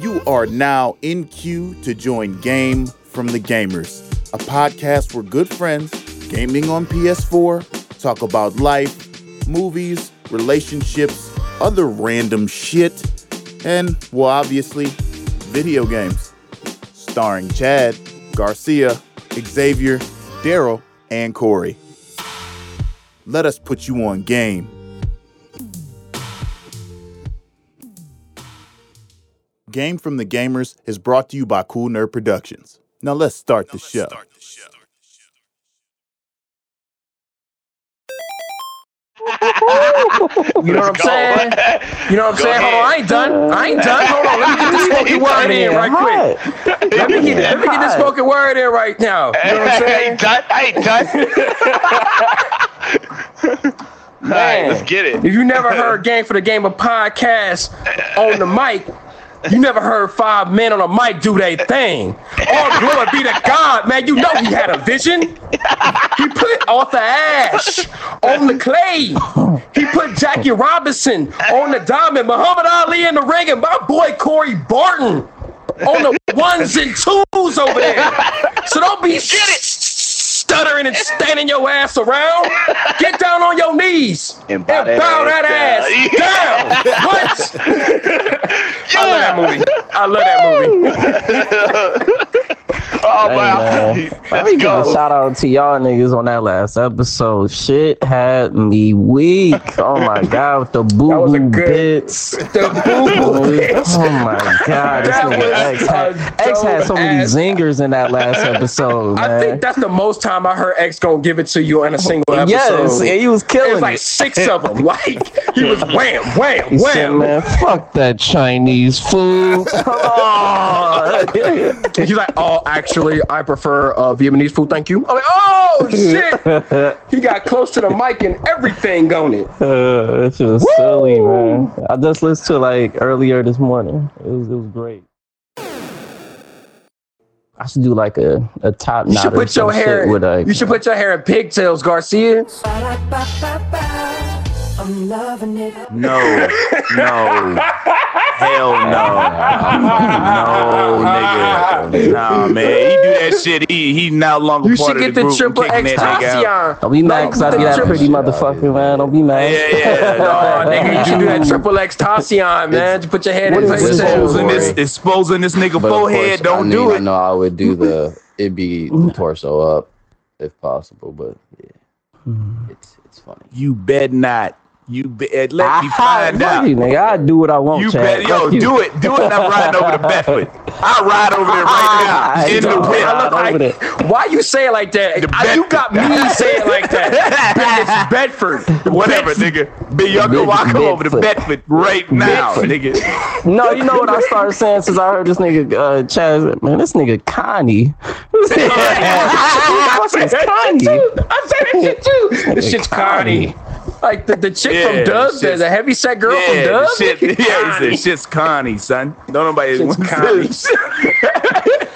You are now in queue to join Game from the Gamers, a podcast where good friends gaming on PS4 talk about life, movies, relationships, other random shit, and, well, obviously, video games. Starring Chad, Garcia, Xavier, Daryl, and Corey. Let us put you on game. Game from the Gamers is brought to you by Cool Nerd Productions. Now let's start the show. You know what I'm saying? You know what I'm Go saying? Hold on, I ain't done. I ain't done. Hold on, let me get this spoken word in right quick. Let me get let me get this spoken word in right now. You know what I'm I saying? ain't done. I ain't done. All right, let's get it. If you never heard Game for the Game of podcast on the mic, you never heard five men on a mic do their thing. All glory be to God, man. You know he had a vision. He put Arthur Ashe on the clay. He put Jackie Robinson on the diamond, Muhammad Ali in the ring, and my boy Corey Barton on the ones and twos over there. So don't be stuttering and standing your ass around. Get down on your knees and And bow, bow that that ass ass down. What? I love that movie. I love that movie. Oh Hey, wow. man. Let me Let's give a go. shout out to y'all niggas on that last episode. Shit had me weak. Oh my god, with the boo boo good- bits. The boo-boo bitch. Oh my god, this nigga X had, X had so many zingers in that last episode, man. I think that's the most time I heard X gonna give it to you in a single episode. yes, and he was it killing was like it. six of them. Like he was wham, wham, He said, wham. man, fuck that Chinese food. Oh. He's like, oh, actually, I prefer uh, Vietnamese food. Thank you. I'm like, oh shit. he got close to the mic and everything on it. Uh, it's just silly, man. I just listened to like earlier this morning. It was it was great. I should do like a, a top You should put your hair. with a you should put your hair in pigtails, Garcia. I'm loving it. No, no, hell no, no, nigga, nah, man. He do that shit. He he now longer You part should of get the the group. triple kicking X that nigga out. Tassion. Don't be mad because I be that pretty motherfucker, man. Don't be mad. Yeah, yeah, no, nigga, you should do that triple X Tassion, man. To put your head in is exposing this, exposing this nigga But forehead. course, Don't I do mean, I it. know I would do the it'd be the torso up if possible, but yeah, hmm. it's it's funny. You bet not. You bet. Let I, me find out. you, nigga. I do what I want, You Chad. bet, yo, Fuck you. do it, do it. and I'm riding over to Bedford. I'll ride over there right now I in the don't whip. ride over there. Why you say it like that? I- you got me saying it like that. It's Bedford. Whatever, nigga. Be y'all go Bed- walk over to Bedford. Bedford right now, Bedford. nigga. No, you know what I started saying since I heard this nigga uh, Chad. Man, this nigga Connie. What's Connie? I said this shit too. This shit's Connie. Like the, the chick Yeah, from Dubs, the, the heavy set girl yeah, from the Dubs. shit, yeah, he Connie. said shit's Connie, son. Don't nobody Shit's want Connie. say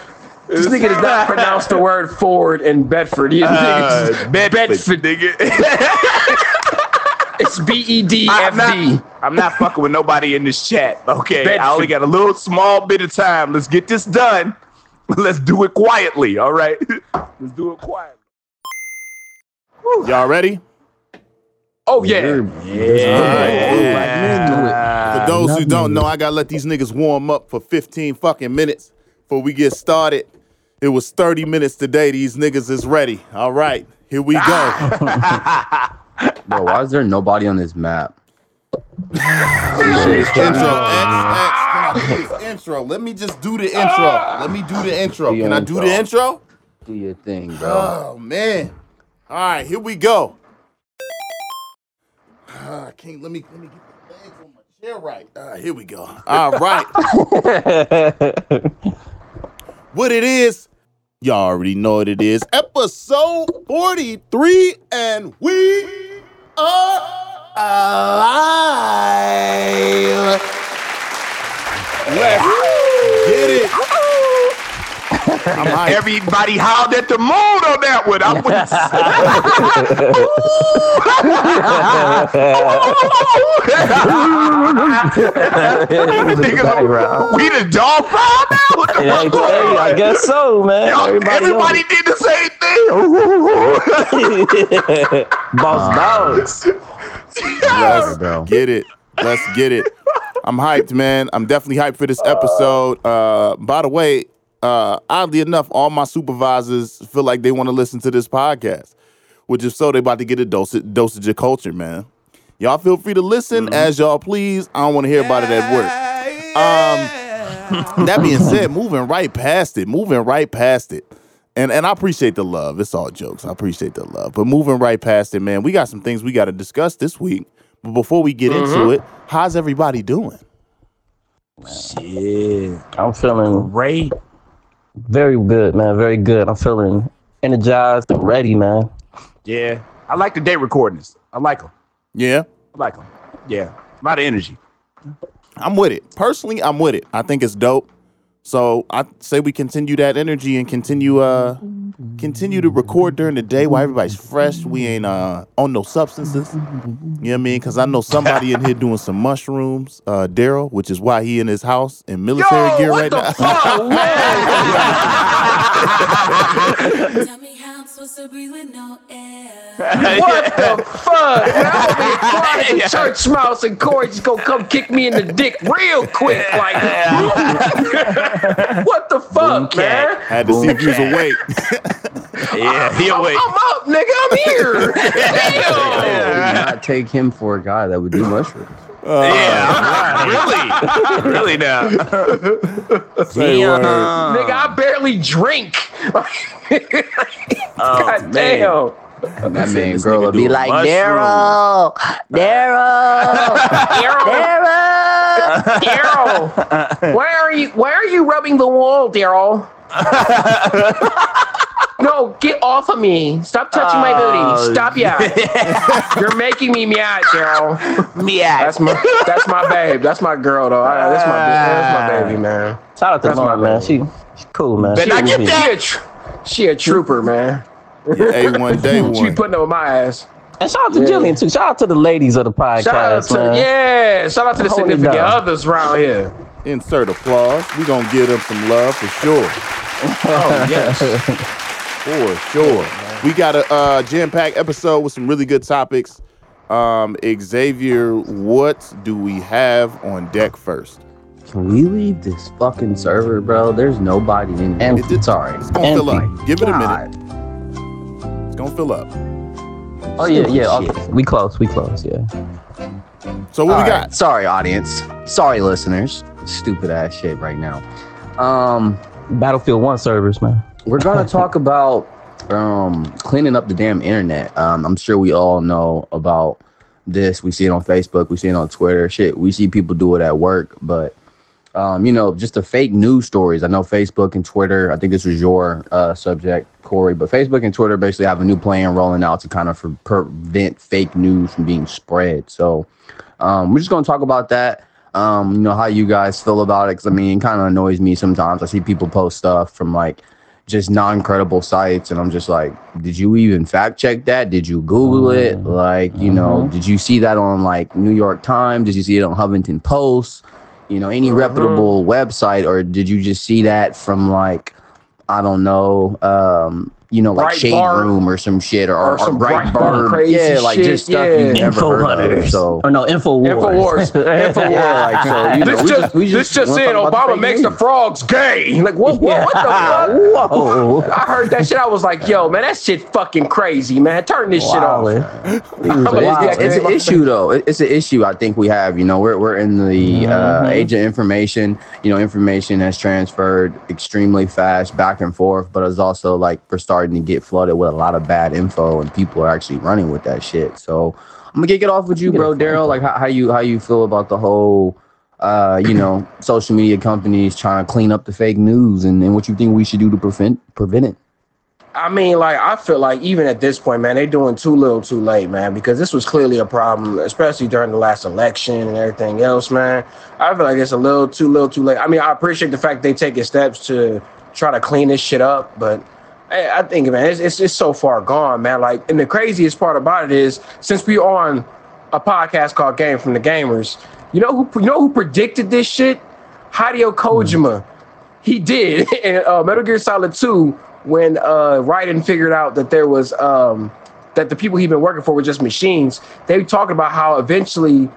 This nigga does not pronounce the word Ford in Bedford. He, uh, Bedford, Bedford. nigga. it's B E D I'm F D. not, I'm not fucking with nobody in this chat. Okay, Bedford. I only got a little small bit of time. Let's get this done. Let's do it quietly. All right, let's do it quietly. Y'all ready? Oh yeah. For those who don't know, I gotta let these niggas warm up for 15 fucking minutes before we get started. It was 30 minutes today. These niggas is ready. All right, here we go. Bro, why is there nobody on this map? intro, X, X, can I do this intro? Let me just do the intro. Let me do the intro. Can I do the intro. intro? Do your thing, bro. Oh man. All right, here we go. Ah, I can't let me let me get the legs on my chair right. Ah, here we go. All right. what it is, y'all already know what it is. Episode 43, and we are alive. Let's get it. I I'm hyped. Everybody howled at the moon on that one. I Niggas, we the dog now. What the Yeah, fuck? hey, I guess so, man. Everybody, Everybody did the same thing. boss dogs. Let's bro. get it. Let's get it. I'm hyped, man. I'm definitely hyped for this episode. Uh, by the way, uh, oddly enough, all my supervisors feel like they want to listen to this podcast, which if so, they about to get a dosage, dosage of culture, man. Y'all feel free to listen as y'all please. I don't want to hear about it at work. Um, that being said, moving right past it, moving right past it. And and I appreciate the love. It's all jokes. I appreciate the love. But moving right past it, man, we got some things we got to discuss this week. But before we get into it, how's everybody doing? Shit. I'm feeling Great. Very good, man. Very good. I'm feeling energized and ready, man. Yeah. I like the day recordings. I like them. Yeah, I like them. Yeah. A lot of energy. I'm with it. Personally, I'm with it. I think it's dope. So I say we continue that energy and continue uh continue to record during the day while everybody's fresh. We ain't uh on no substances. You know what I mean? Cause I know somebody in here doing some mushrooms, uh Daryl, which is why he in his house in military gear right now. Tell me how I'm supposed to breathe with no air. What the fuck? Man, I'm over here crying at the church mouse and Corey just gonna come kick me in the dick real quick. Like, what the fuck, man? Had to see if he was awake. Yeah. He I'm, awake. I'm up, nigga. I'm here. I Damn. would not take him for a guy that would do mushrooms. Yeah. Uh, really? Really now? Say uh, word. Nigga, I barely drink. God damn. And that man girl would be like. Daryl, Daryl. Daryl, Daryl, why are you why are you rubbing the wall, Daryl? no, get off of me! Stop touching my Oh, booty! Stop, yeah! You're making me meow, Daryl. Meow. That's my that's my babe. That's my girl though. I- That's my that's my ah. baby, man. Shout out to That's my Lauren, man. bad. She, she cool, man. Better She get that. She a, tr- she a trooper, man. A1 day one. She putting up with my ass. And shout out to Yeah. Jillian too. Shout out to the ladies of the podcast, Shout out to man. yeah. Shout out to the Hold significant down. others around here. Insert applause. We gonna give them some love for sure. Oh yes. For sure. We got a uh, jam-packed episode with some really good topics. Um, Xavier, what do we have on deck first? Can we leave this fucking server, bro? There's nobody in here. And- It Sorry. It's gonna fill up. Give it a God. minute. It's gonna fill up. Oh yeah, yeah. Shit. Okay. We close. We close. Yeah. So what All we right. got? Sorry, audience. Sorry, listeners. Stupid ass shit right now. Um, Battlefield One servers, man. we're gonna talk about um cleaning up the damn internet. Um, I'm sure we all know about this. We see it on Facebook. We see it on Twitter. Shit, we see people do it at work, but um, you know, just the fake news stories. I know Facebook and Twitter. I think this was your uh, subject, Corey, but Facebook and Twitter basically have a new plan rolling out to kind of for, prevent fake news from being spread. So um, we're just gonna talk about that. Um, you know how you guys feel about it? Because I mean, it kind of annoys me sometimes. I see people post stuff from like just non-credible sites, and I'm just like, did you even fact check that? Did you Google it? Like, you know, did you see that on like New York Times? Did you see it on Huffington Post? You know, any reputable website, or did you just see that from like, I don't know, um, you know, like Shade Breitbart. Room or some shit, or, Or or, some Breitbart, Breitbart crazy yeah, like shit, just stuff yeah. you never Info heard of. hunters. So Oh no, Info Wars. Info Wars. yeah, like so, you know, This we just, just, we this just wanna said Obama fake makes the frogs gay. Like what? What, what the fuck? Whoa. I heard that shit. I was like, yo, man, that shit fucking crazy, man. Turn this shit off. Wildin'. Like, it's, it's, it's an issue though. It's an issue I think we have. You know, we're we're in the uh, Mhm. age of information. You know, information has transferred extremely fast back and forth, but it's also like we're starting to get flooded with a lot of bad info, and people are actually running with that shit. So I'm gonna kick it off with you, bro. Daryl. Like how, how you how you feel about the whole. Uh, you know, social media companies trying to clean up the fake news, and, and what you think we should do to prevent prevent it. I mean, like, I feel like even at this point, man, they're doing too little, too late, man, because this was clearly a problem, especially during the last election and everything else, man. I feel like it's a little too little, too late. I mean, I appreciate the fact they taking steps to try to clean this shit up. But I, I think, man, it's, it's so far gone, man. Like, and the craziest part about it is since we're on a podcast called Game from the Gamers, you know who you know who predicted this shit? Hideo Kojima. He did in uh, Metal Gear Solid 2 when uh, Raiden figured out that there was um, that the people he'd been working for were just machines. They were talking about how eventually,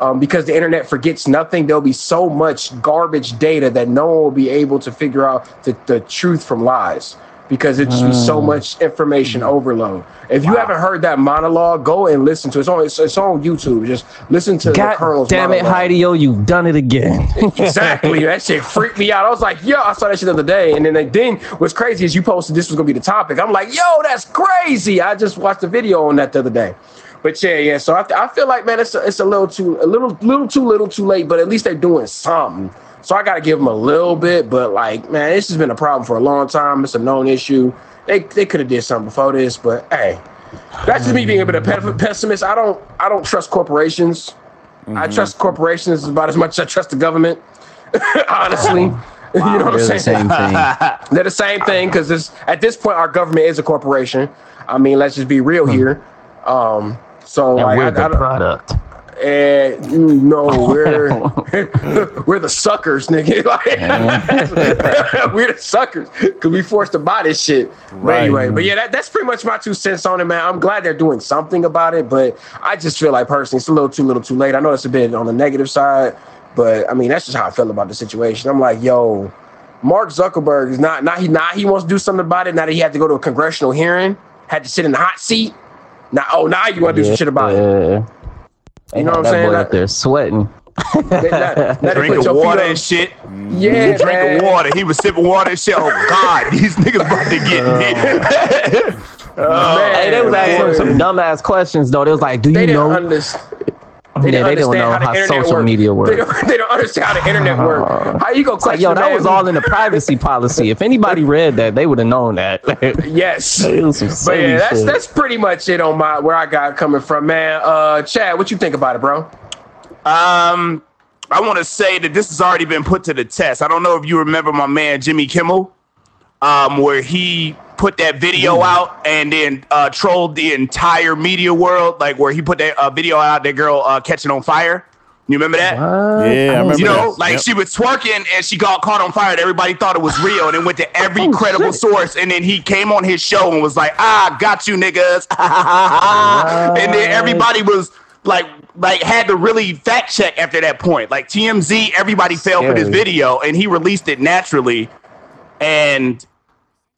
um, because the internet forgets nothing, there'll be so much garbage data that no one will be able to figure out the, the truth from lies because it's just be so ah. much information overload. If you haven't heard that monologue, go and listen to it. It's on it's, it's on YouTube. Just listen to the God Colonel's damn it, monologue. Hideo, you've done it again. Exactly. that shit freaked me out. I was like, yo, I saw that shit the other day. And then, then what's crazy is you posted this was gonna be the topic. I'm like, yo, that's crazy. I just watched the video on that the other day. But yeah, yeah. So I, I feel like man, it's a, it's a little too a little little too little too late. But at least they're doing something. So I gotta give them a little bit. But like, man, this has been a problem for a long time. It's a known issue. They they could have did something before this. But hey, that's just me being a bit of pe- pessimist. I don't I don't trust corporations. I trust corporations about as much as I trust the government. Honestly. you know what I'm They're the same thing. They're the same thing because at this point our government is a corporation. I mean, let's just be real here. Um, so and like, we're I, the I don't- product. And you know we're we're the suckers, nigga. Like, we're the suckers because we forced to buy this shit. But anyway, but yeah, that, that's pretty much my two cents on it, man. I'm glad they're doing something about it, but I just feel like personally it's a little too little, too late. I know it's a bit on the negative side, but I mean that's just how I feel about the situation. I'm like, yo, Mark Zuckerberg is not not he not he wants to do something about it. Now that he had to go to a congressional hearing, had to sit in the hot seat. Now, oh, now you want to do some shit about it. Yeah. You know what I'm saying? Boy Like- up there sweating. They- now- now Drinking water and shit. Yeah, Drinking man. water. He was sipping water and shit. Oh God, these niggas about to get me. Oh, Man, oh, Hey, they was asking some dumbass questions though. They was like, "Do They you didn't know?" understand. Yeah, they don't know how how, social work. media They works. don't, they don't understand how the internet works. How you go It's like, question yo, that was all in the privacy policy. If anybody read that, they would have known that. Yes. It was some But yeah, that's shit. that's pretty much it on my where I got coming from, man. Uh Chad, what you think about it, bro? Um, I want to say that this has already been put to the test. I don't know if you remember my man Jimmy Kimmel, um, where he put that video out and then uh, trolled the entire media world, like where he put that uh, video out, that girl uh, catching on fire. You remember that? What? Yeah, I remember You know, that. like Yep. she was twerking and she got caught on fire and everybody thought it was real and then went to every Oh, credible shit. source and then he came on his show and was like, ah, got you niggas. and then everybody was like, like had to really fact check after that point. Like TMZ, everybody fell for this video and he released it naturally. And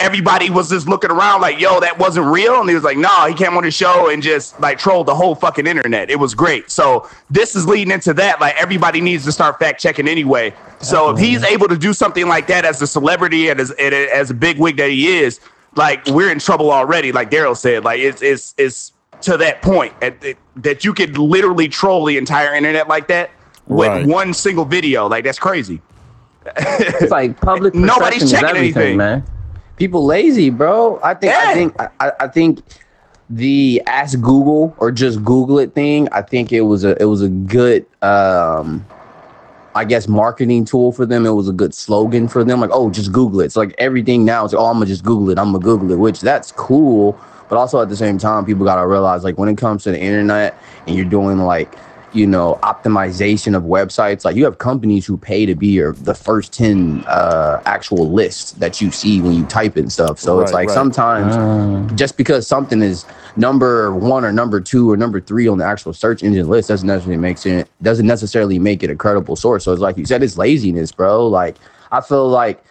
everybody was just looking around like, yo, that wasn't real. And he was like, no, he came on the show and just like trolled the whole fucking internet. It was great. So this is leading into that. Like everybody needs to start fact checking anyway. So if he's able to do something like that as a celebrity and as, and as a big wig that he is, like we're in trouble already. Like Daryl said, like it's, it's, it's to that point at, that- that you could literally troll the entire internet like that with Right. one single video. Like that's crazy. It's like public Nobody's checking everything, anything. man. People lazy, bro. I think Yeah. I think I, I- think the ask Google or just Google it thing. I think it was a it was a good um I guess marketing tool for them. It was a good slogan for them. Like, oh, just Google it. It's like everything now is oh, I'm gonna just Google it. I'm gonna Google it, which that's cool. But also at the same time, people gotta realize like when it comes to the internet and you're doing like you know optimization of websites. Like you have companies who pay to be your the first 10 uh actual lists that you see when you type in stuff. So it's like right. sometimes Uh, just because something is number one or number two or number three on the actual search engine list doesn't necessarily make it doesn't necessarily make it a credible source. So it's like you said it's laziness bro. Like i feel like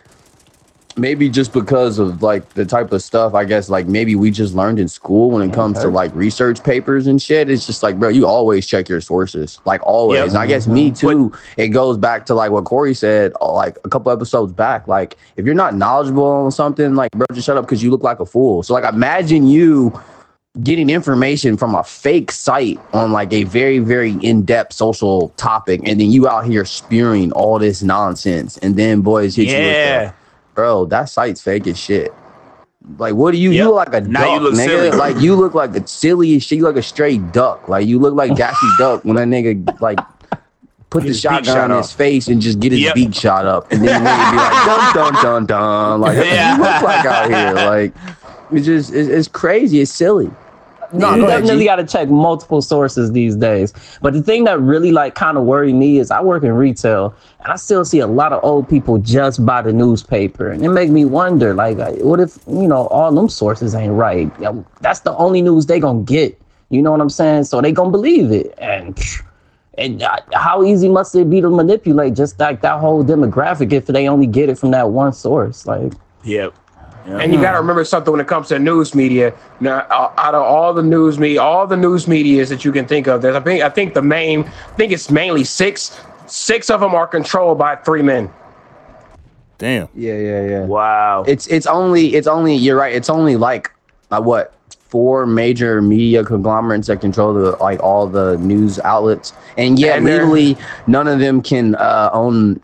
maybe just because of like the type of stuff i guess like maybe we just learned in school when it comes to like research papers and shit it's just like bro you always check your sources like always Yep. and i guess me too it goes back to like what corey said uh, like a couple episodes back like if you're not knowledgeable on something like bro just shut up because you look like a fool so like imagine you getting information from a fake site on like a very very in-depth social topic and then you out here spewing all this nonsense and then boys hit you with Yeah. the, bro that site's fake as shit. Like what do you you look like a Now duck you look nigga? silly. like you look like a silly as shit. You look like a straight duck. Like you look like Daffy Duck when that nigga like put Get the shotgun shot in his face and just get his Yep. beak shot up, and then the nigga be like dun dun dun dun, like Yeah. you look like out here, like it's just it's, it's crazy, it's silly. No, you go definitely got to check multiple sources these days. But the thing that really like kind of worried me is I work in retail and I still see a lot of old people just buy the newspaper, and it make me wonder like, what if you know all them sources ain't right? That's the only news they gonna get. You know what I'm saying? So they gonna believe it, and and uh, how easy must it be to manipulate just like that whole demographic if they only get it from that one source? Like, Yep. And you got to remember something when it comes to news media. Now, uh, out of all the news media, all the news medias that you can think of, there's I think I think the main, I think it's mainly six. Six of them are controlled by three men. Damn. Yeah, yeah, yeah. Wow. It's it's only it's only you're right. It's only like uh, what four major media conglomerates that control the like all the news outlets, and yeah, And they're- legally none of them can uh, own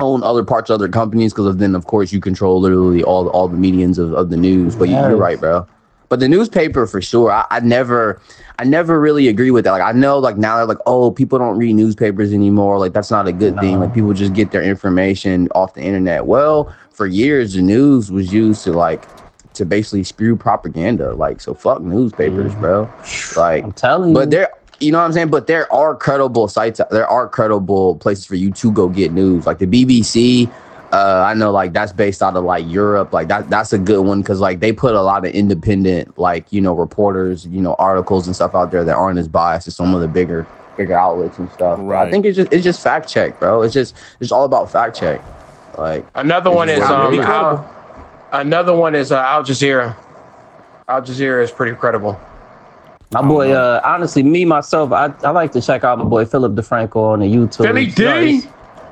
own other parts of other companies because then of course you control literally all all the medians of, of the news. But you, you're right, bro. But the newspaper for sure, I, I never, I never really agree with that. Like I know, like now they're like, oh, people don't read newspapers anymore. Like that's not a good thing. Like people just get their information off the internet. Well, for years, the news was used to like to basically spew propaganda. Like so, fuck newspapers, mm. bro. Like I'm telling you. but there, you know what I'm saying. But there are credible sites. There are credible places for you to go get news, like the BBC. Uh, I know, like that's based out of like Europe. Like that, that's a good one because like they put a lot of independent, like you know, reporters, you know, articles and stuff out there that aren't as biased as some of the bigger, bigger outlets and stuff. But I think it's just it's just fact check, bro. It's just it's all about fact check. Like Another one is um, Al, another one is uh, Al Jazeera. Al Jazeera is pretty credible. My boy, uh, honestly, me myself, I, I like to check out my boy Philip DeFranco on the YouTube. Philly He D. always-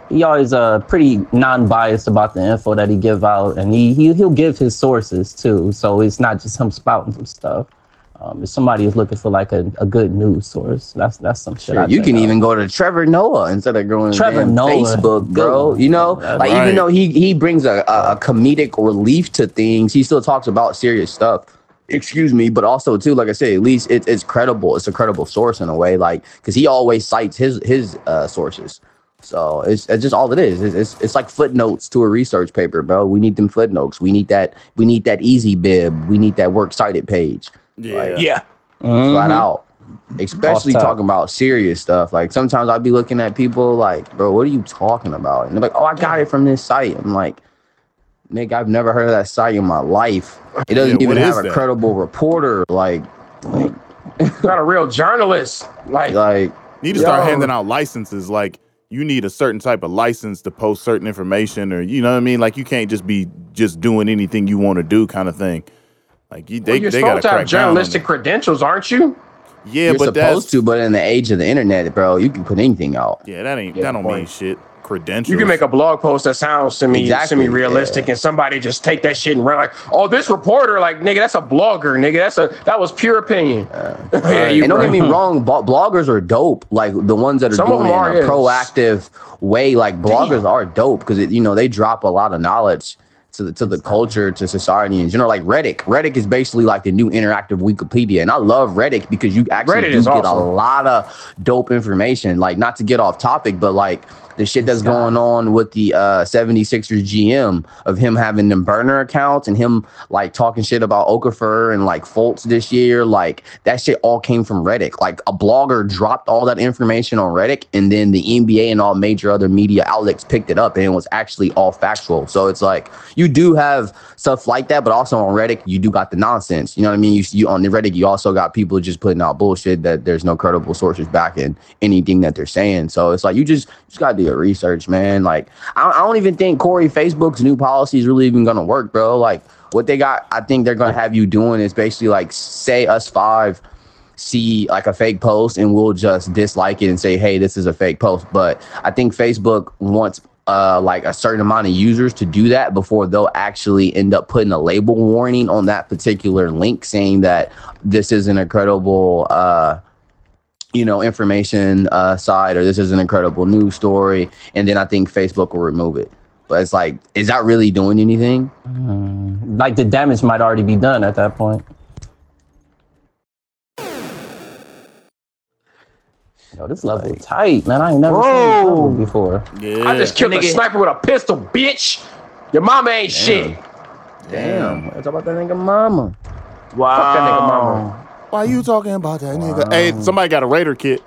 He always uh pretty non-biased about the info that he give out, and he, he he'll give his sources too. So it's not just him spouting some stuff. Um, if somebody is looking for like a, a good news source, that's that's some shit. Sure, you can out. even go to Trevor Noah instead of going to Trevor damn Noah, Facebook, bro. You know, That's like right. even though he he brings a, a, a comedic relief to things, he still talks about serious stuff. Excuse me, but also too, like I said, at least it, it's credible. It's a credible source in a way, like because he always cites his his uh, sources. So it's, it's just all it is. It's, it's it's like footnotes to a research paper, bro. We need them footnotes. We need that. We need that EasyBib. We need that works cited page. Yeah. Yeah. flat Mhm. out. Especially talking about serious stuff. Like sometimes I'll be looking at people like, bro, what are you talking about? And they're like, oh, I got it from this site. I'm like, Nick, I've never heard of that site in my life. It doesn't Yeah, even have a that? credible reporter. Like, like, Not a real journalist. Like, like, you Need to start Yo. handing out licenses. Like you need a certain type of license to post certain information, or you know what I mean. Like you can't just be just doing anything you want to do, kind of thing. Like you, they, well, you're they gotta supposed to have crack down on journalistic credentials, aren't you? Yeah, you're but supposed that's to, but in the age of the internet, bro, you can put anything out. yeah, that ain't Yeah, that don't mean shit. Credentials. You can make a blog post that sounds semi Exactly, semi realistic, yeah. and somebody just take that shit and run like, "Oh, this reporter, like, nigga, that's a blogger, nigga. That's a that was pure opinion." yeah, you and don't get me wrong, blo- bloggers are dope. Like the ones that are Some of doing it are, in a yes. proactive way. Like bloggers are dope because you know they drop a lot of knowledge to the to the culture, to society in general. Like Reddit, Reddit is basically like the new interactive Wikipedia, and I love Reddit because you actually Reddit do is get a lot of dope information. Like not to get off topic, but like the shit that's going on with the uh 76ers GM of him having them burner accounts and him like talking shit about Okafor and like Fultz this year. Like that shit all came from Reddit. Like a blogger dropped all that information on Reddit and then the NBA and all major other media outlets picked it up and it was actually all factual. So it's like you do have stuff like that, but also on Reddit, you do got the nonsense. You know what I mean? You, you on the Reddit, you also got people just putting out bullshit that there's no credible sources backing anything that they're saying. So it's like you just just gotta do your research, man. Like I, I don't even think Corey Facebook's new policy is really even gonna work, bro. Like what they got, I think they're gonna have you doing is basically like say us five see like a fake post and we'll just dislike it and say, hey, this is a fake post. But I think Facebook wants uh, like a certain amount of users to do that before they'll actually end up putting a label warning on that particular link saying that this is an incredible uh, you know information uh, side or this is an incredible news story and then i think facebook will remove it but it's like is that really doing anything Like the damage might already be done at that point. Yo, this level tight, man. I ain't never seen this level before. Yeah. I just killed a sniper with a pistol, bitch. Your mama ain't shit. Damn. Let's talk about that nigga mama. Wow. Fuck that nigga mama. Why you talking about that nigga? Hey, somebody got a Raider kit,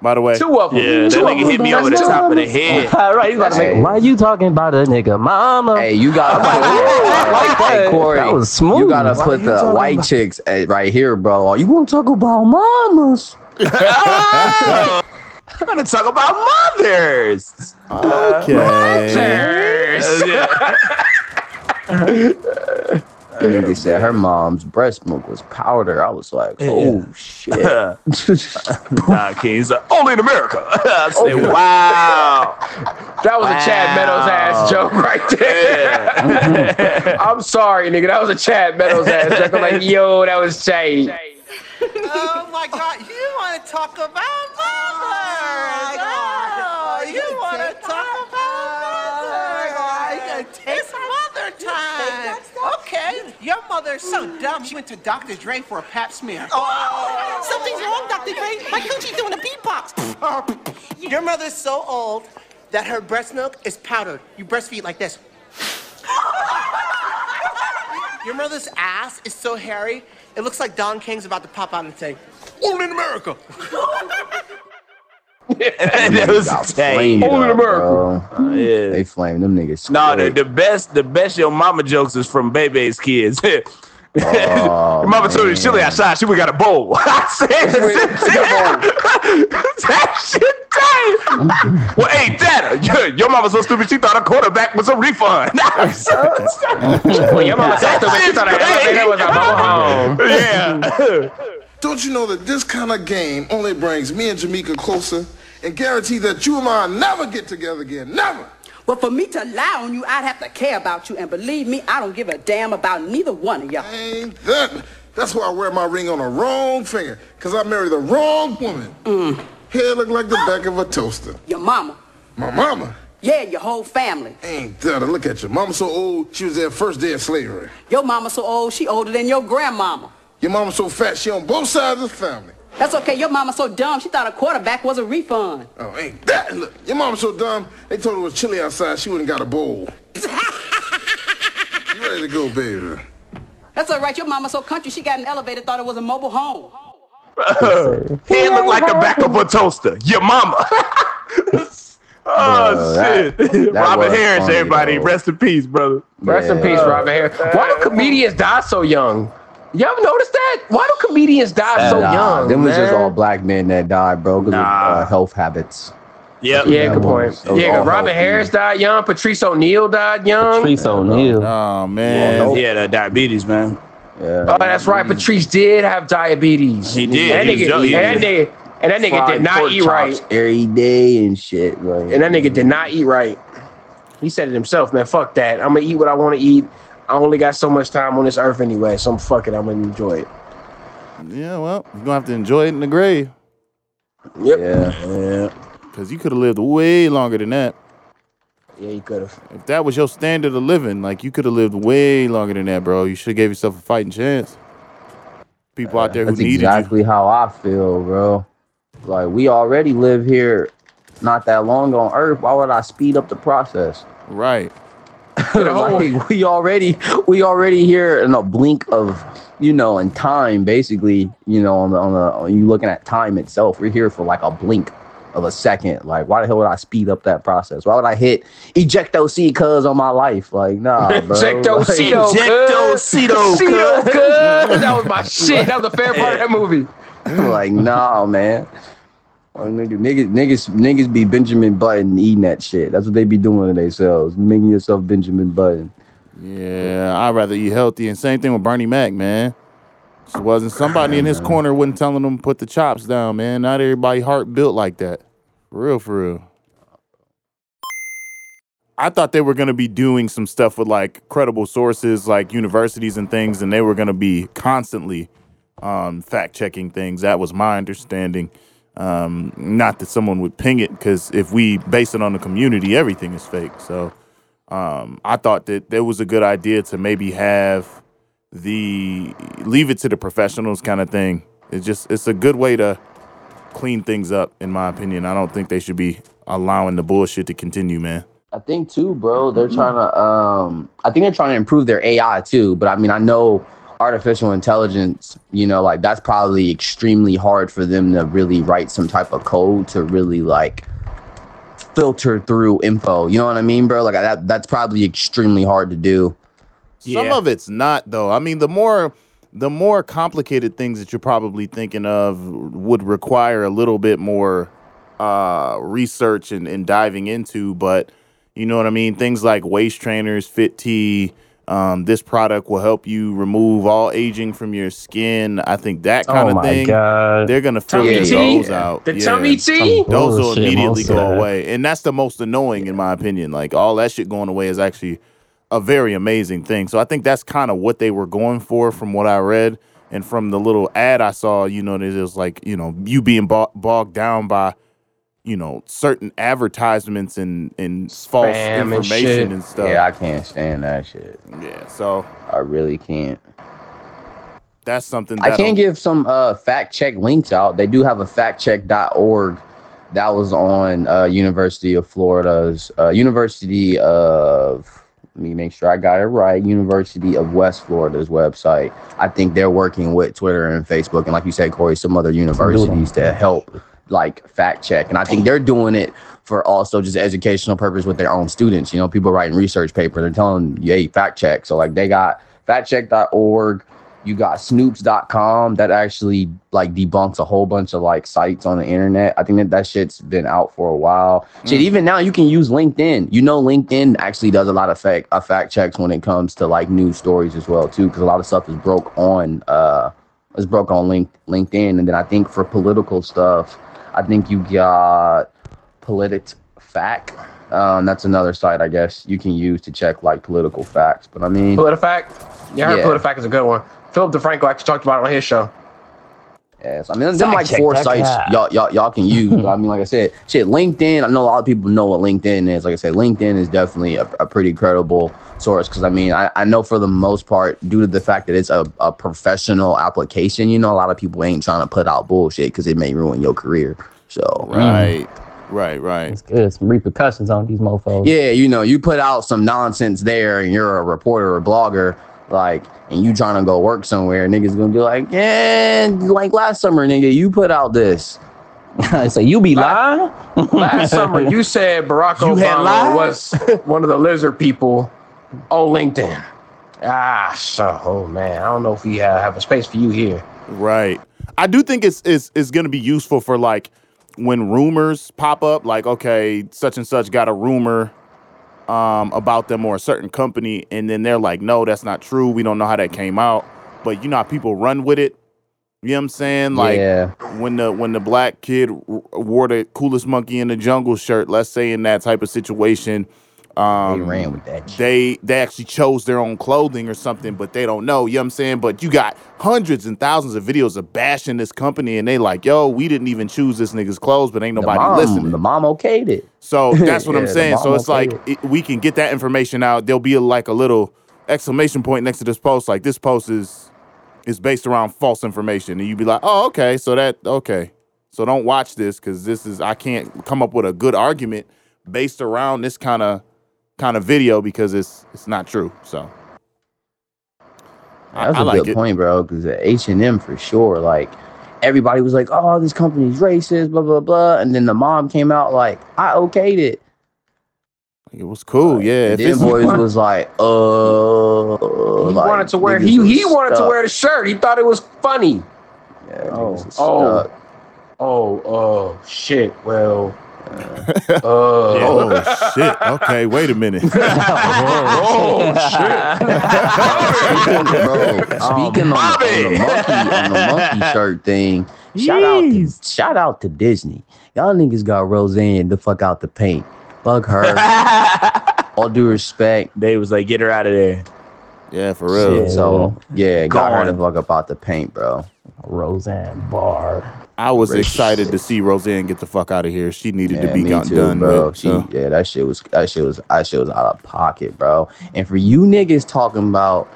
by the way. Two of them. Yeah, that Two of nigga hit me over the top of the head. right, he's about to make. Hey. Why you talking about a nigga, mama? Hey, you gotta put, like hey, that. Corey, That was smooth. You gotta Why put you the white about- chicks eh, right here, bro. You want to talk about mamas? I'm gonna talk about mothers. Okay. And nigga said her mom's breast milk was powder. I was like, oh shit. nah, King. He's like, only in America. I said, wow. That was a Chad Meadows ass joke right there. I'm sorry, nigga. That was a Chad Meadows ass joke. I'm like, yo, that was Chad. Oh my God! You want to talk about your mother's so dumb. She went to Dr. Dre for a pap smear. Oh, something's wrong, Dr. Dre. My coochie's doing a beatbox. Your mother's so old that her breast milk is powdered. You breastfeed like this. Your mother's ass is so hairy, it looks like Don King's about to pop out and say, Only in America. that was Got Only in up, America. bro. Yeah. They flamed them niggas. No, the, straight. the best, the best your mama jokes is from Bebe's kids. Oh, Your mama told me chili man. outside. She we got a bowl. I said, that shit tight. well, hey, Dad, your, your mama so stupid she thought a quarterback was a refund. Well, your mama said stupid. She thought that was a mobile home. yeah. Don't you know that this kind of game only brings me and Jamaica closer and guarantee that you and I never get together again? Never! Well, for me to lie on you, I'd have to care about you. And believe me, I don't give a damn about neither one of y'all. Ain't that? That's why I wear my ring on the wrong finger, because I married the wrong woman. Mm. Hair look like the back of a toaster. Your mama. My mama. Yeah, your whole family. Ain't that? Look at you. Mama so old, she was there first day of slavery. Your mama so old, she older than your grandmama. Your mama so fat, she on both sides of the family. That's okay. Your mama so dumb, she thought a quarterback was a refund. Oh, ain't that? Look, your mama so dumb, they told her it was chilly outside, she wouldn't got a bowl. you ready to go, baby? That's all right. Your mama so country, she got an elevator, thought it was a mobile home. He look like the back of a toaster. Your mama. oh Bro, shit. that Robert was Harris, funny, everybody. though. Rest in peace, brother. Rest in peace, Robert Harris. Why do comedians die so young? Y'all ever noticed that? Why do comedians die so Nah, young? Them was just all black men that died, bro, because Nah. of uh, health habits. Yep. Yeah, That good point. was- that Yeah, all 'cause Robert healthy. Harris died young. Patrice O'Neal died young. Patrice O'Neal. Oh man. Yeah, the diabetes, man. Yeah. Oh, that's right. Patrice did have diabetes. He did. And that He nigga, young. He and that was- nigga, and that nigga did not eat right. every day and shit. Like, And that nigga did not eat right. He said it himself, man. Fuck that. I'm gonna eat what I want to eat. I only got so much time on this earth anyway, so fuck it. I'm gonna enjoy it. Yeah, well, you're gonna have to enjoy it in the grave. Yep. yeah. Yeah. Cause you could have lived way longer than that. Yeah, you could have. If that was your standard of living, like you could have lived way longer than that, bro. You should have gave yourself a fighting chance. People out there who need it. That's needed exactly how I feel, bro. Like we already live here not that long on Earth. Why would I speed up the process? Right. Oh. like, we already we already here in a blink of you know in time basically you know on the on the you looking at time itself we're here for like a blink of a second like why the hell would i speed up that process why would i hit ejecto c cuz on my life like nah bro. Ejecto Like, Ceto, Ejecto cuz. Ceto, Ceto, cuz. cuz. That was my shit. That was the fair part of that movie. like nah man Like, nigga, niggas, niggas, niggas be Benjamin Button eating that shit. That's what they be doing to themselves, making yourself Benjamin Button. Yeah, I'd rather eat healthy. And same thing with Bernie Mac, man. Just wasn't somebody in his corner wasn't telling him to put the chops down, man. Not everybody heart built like that. For real, for real. I thought they were gonna be doing some stuff with like credible sources, like universities and things, and they were gonna be constantly um, fact checking things. That was my understanding. Um, not that someone would ping it, because if we base it on the community, everything is fake. So um, I thought that there was a good idea to maybe have the leave it to the professionals kind of thing. It's just it's a good way to clean things up. In my opinion, I don't think they should be allowing the bullshit to continue, man. I think too, bro. They're trying to. Um, I think they're trying to improve their AI too. But I mean, I know artificial intelligence. You know, like that's probably extremely hard for them to really write some type of code to really like filter through info. You know what I mean, bro? Like that. That's probably extremely hard to do. Some of it's not though. I mean, the more the more complicated things that you're probably thinking of would require a little bit more uh research and, and diving into, but you know what I mean? Things like waist trainers, fit T, um, this product will help you remove all aging from your skin. I think that kind Oh of my thing. God. They're gonna Tummy filter tea? those out. The tummy tea? Those Some will immediately go that. away. And that's the most annoying in my opinion. Like all that shit going away is actually a very amazing thing. So I think that's kind of what they were going for from what I read. And from the little ad I saw, you know, it was like, you know, you being bo- bogged down by, you know, certain advertisements and, and false Spam and information shit. and, stuff. Yeah, I can't stand that shit. Yeah, so I really can't. that's something I that can give some uh, fact check links out. They do have a factcheck.org that was on uh, University of Florida's uh, University of let me make sure I got it right. University of West Florida's website. I think they're working with Twitter and Facebook, and like you said, Corey, some other universities to help like fact check. And I think they're doing it for also just educational purpose with their own students. You know, people writing research paper, they're telling you, hey, fact check. So like they got factcheck.org. You got snopes.com that actually like debunks a whole bunch of like sites on the internet. I think that that shit's been out for a while. Shit, even now you can use LinkedIn. You know, LinkedIn actually does a lot of fact uh, fact checks when it comes to like news stories as well too, because a lot of stuff is broke on uh is broke on link LinkedIn. And then I think for political stuff, I think you got Politic Fact. Um, that's another site I guess you can use to check like political facts. But I mean, PolitiFact. Yeah, I heard Yeah. PolitiFact is a good one. Philip DeFranco actually talked about it on his show. Yes, I mean, them Fact like check four sites guy. y'all, y'all y'all can use. I mean, like I said, shit, LinkedIn. I know a lot of people know what LinkedIn is. Like I said, LinkedIn is definitely a, a pretty credible source because I mean, I, I know for the most part, due to the fact that it's a, a professional application, you know, a lot of people ain't trying to put out bullshit because it may ruin your career. So Right, mm. right, right. It's good. Some repercussions on these mofos. yeah, you know, you put out some nonsense there, and you're a reporter or blogger, like, and you trying to go work somewhere, niggas gonna be like, yeah, like last summer, nigga, you put out this. so you be lying? Last summer, you said Barack You Obama was one of the lizard people on LinkedIn. Ah, so, oh man, I don't know if we uh, have a space for you here. Right. I do think it's it's it's gonna be useful for like when rumors pop up, like okay, such and such got a rumor um about them or a certain company, and then they're like, no, that's not true. We don't know how that came out. But you know how people run with it. You know what I'm saying? Like Yeah. when the when the black kid wore the coolest monkey in the jungle shirt, let's say in that type of situation, um, They ran with that. they they actually chose their own clothing or something, but they don't know. You know what I'm saying? But you got hundreds and thousands of videos of bashing this company, and they like, yo, we didn't even choose this nigga's clothes, but ain't The nobody mom, listening. the mom okayed it. So that's what Yeah, I'm saying. So it's like okayed it, we can get that information out. There'll be a, like a little exclamation point next to this post, like this post is is based around false information, and you'd be like, oh, okay, so that okay, so don't watch this because this is I can't come up with a good argument based around this kind of kind of video because it's it's not true. So That's I a like good it. point, bro. Because H and M for sure, like everybody was like, "Oh, this company's racist," blah blah blah, and then the mom came out like, "I okayed it." it was cool, yeah. And If then it's- boys was like, "Uh," He like, wanted to wear he he wanted to wear the shirt. He thought it was funny. Yeah, Oh, was oh, stuck. oh, oh, shit. Well, uh, oh shit. Okay, wait a minute. oh, Speaking, bro, speaking on, the, on the monkey on the monkey shirt thing, shout out to, shout out to Disney. Y'all niggas got Roseanne the fuck out the paint. Fuck her. All due respect. They was like, get her out of there. yeah, for real. Shit, so yeah, got her the fuck up out the paint, bro. Roseanne Barr. I was Rich excited to see Roseanne get the fuck out of here. She needed to be me gone, too, done bro. with. She, so. yeah, that shit was that shit was that shit was out of pocket, bro. And for you niggas talking about,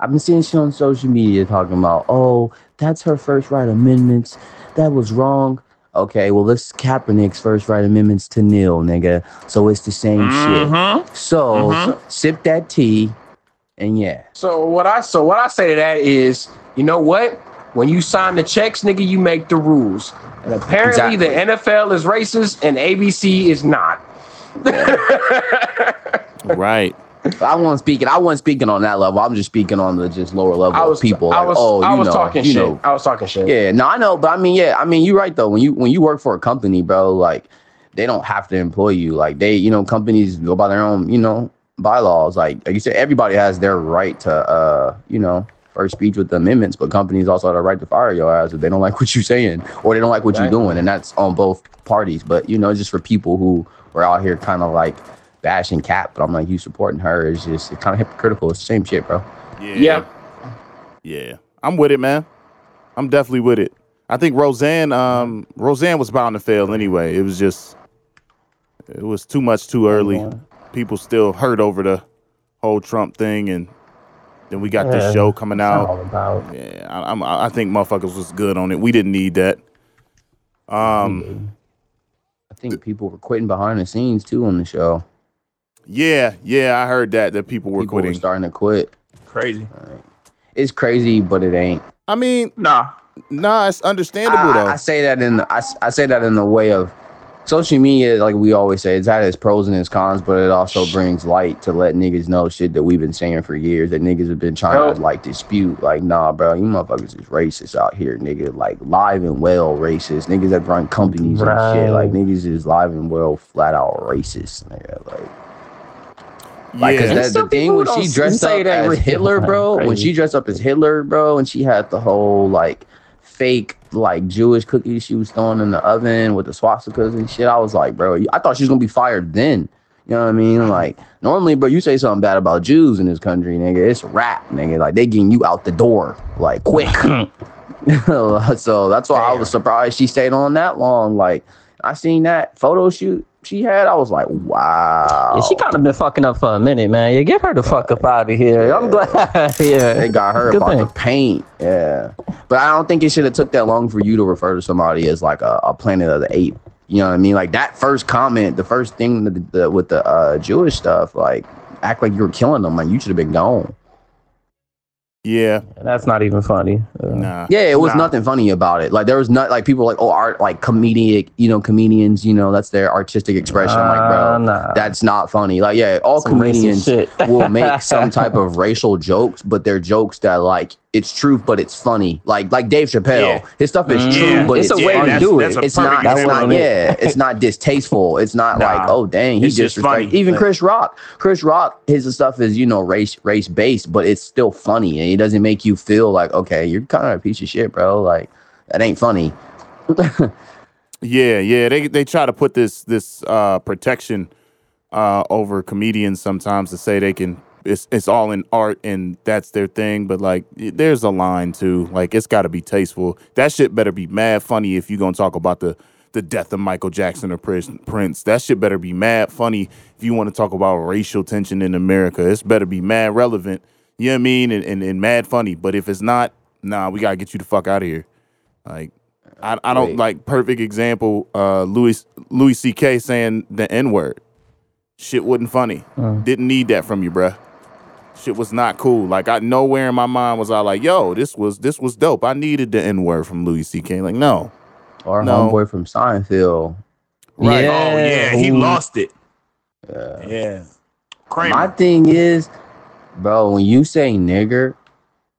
I've been seeing shit on social media talking about, oh, that's her first right amendments. That was wrong. Okay, well, this Kaepernick's first right amendments to nil, nigga. So it's the same Mhm. shit. So Mhm. sip that tea, and yeah. So what I so what I say to that is, you know what? When you sign the checks, nigga, you make the rules. And apparently the NFL is racist and ABC is not. right. I wasn't speaking. I wasn't speaking on that level. I'm just speaking on the just lower level I was of people. I like, was oh, I you was know, talking you shit. know. I was talking shit. Yeah, no, I know, but I mean, yeah, I mean, you're right though. When you when you work for a company, bro, like they don't have to employ you. Like they, you know, companies go by their own, you know, bylaws. Like, like you said, everybody has their right to, uh, you know, first speech with the amendments, but companies also have the right to fire your ass if they don't like what you're saying or they don't like what Right. you're doing, and that's on both parties. But you know, just for people who are out here kind of like bashing Cap, but I'm like, you supporting her is just kind of hypocritical. It's the same shit, bro. Yeah. Yeah. Yeah. I'm with it, man. I'm definitely with it. I think Roseanne, um, Roseanne was bound to fail anyway. It was just, it was too much too early. People still hurt over the whole Trump thing, and then we got Yeah, this show coming it's all out. about. Yeah, I, I'm, I think motherfuckers was good on it. We didn't need that. Um, I think people were quitting behind the scenes too on the show. yeah, yeah, I heard that that people were People were quitting. starting to quit. Crazy. It's crazy, but it ain't. I mean, Nah. nah, it's understandable I, though. I say that in the, I, s- I say that in the way of social media, like we always say, it's had its pros and its cons, but it also brings light to let niggas know shit that we've been saying for years that niggas have been trying Yo. to like dispute. Like, nah, bro, you motherfuckers is racist out here, nigga. Like live and well racist. Niggas that run companies and shit. Like niggas is live and well flat out racist, nigga. Like Like, cause yeah, that, the thing when she dressed up as. Hitler, bro, when she dressed up as Hitler, bro, and she had the whole like fake like Jewish cookies she was throwing in the oven with the swastikas and shit, I was like, bro, I thought she was gonna be fired then. You know what I mean? Like normally, bro, you say something bad about Jews in this country, nigga, it's rap, nigga. Like they getting you out the door like quick. so that's why I was surprised she stayed on that long. Like I seen that photo shoot she had, I was like, wow. Yeah, she kind of been fucking up for a minute, man. Yeah, get her the fuck up out of here. I'm glad. yeah, They got her Good about thing. the paint. Yeah. But I don't think it should have took that long for you to refer to somebody as like a, a planet of the ape. You know what I mean? Like that first comment, the first thing that the, with the uh, Jewish stuff, like act like you were killing them. Like you should have been gone. Yeah, That's not even funny. Uh, nah. Yeah, it was Nah. nothing funny about it. Like there was not like people were like, oh, art like comedic, you know, comedians, you know, that's their artistic expression. like, bro, Nah, nah. that's not funny. Like, yeah, all Some comedians will make some type of racial jokes, but they're jokes that like it's truth, but it's funny. Like like Dave Chappelle, Yeah. his stuff is Mhm. true, Yeah. but It's it's, a way to do it. That's a It's not. perfect It's example. not. Yeah, it's not distasteful. It's not Nah. like oh dang, he just disrespect. funny. Even Chris Rock, Chris Rock, his stuff is you know race race based, but it's still funny, and it doesn't make you feel like okay, you're kind of a piece of shit, bro. Like that ain't funny. Yeah, yeah. They they try to put this this uh protection uh over comedians sometimes to say they can it's it's all in art and that's their thing, but like there's a line too. Like it's gotta be tasteful. That shit better be mad funny if you gonna talk about the the death of Michael Jackson or. Prince. That shit better be mad funny if you want to talk about racial tension in America. It's better be mad relevant. You know what I mean? And, and, and mad funny. But if it's not, nah, we gotta get you the fuck out of here. Like I, I don't Wait. like perfect example. Uh, Louis Louis C.K. saying the N word. Shit wasn't funny. Didn't need that from you, bruh. Shit was not cool. Like I nowhere in my mind was I like, yo, this was this was dope. I needed the N word from Louis C.K. Like no, Or No. homeboy from Seinfeld. right? Oh yeah, he Ooh. lost it. Yeah. Yeah. My thing is, bro, when you say nigger,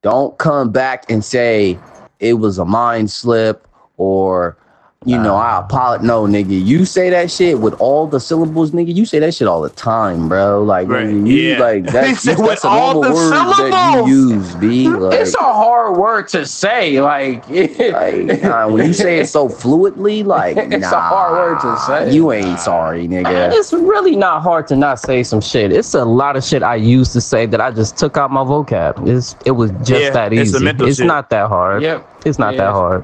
don't come back and say it was a mind slip or you know, I apologize. No, nigga, you say that shit with all the syllables, nigga. You say that shit all the time, bro. Like, Right, nigga, you yeah. like He that's, with a all normal the word that syllables. you use, b. Like, It's a hard word to say. Like, like, nah, when you say it so fluidly, like, It's a hard word to say. You ain't sorry, nigga. it's really not hard to not say some shit. It's a lot of shit I used to say that I just took out my vocab. It's it was just Yeah, that it's easy. It's shit. not that hard. Yep. It's not Yeah. that hard.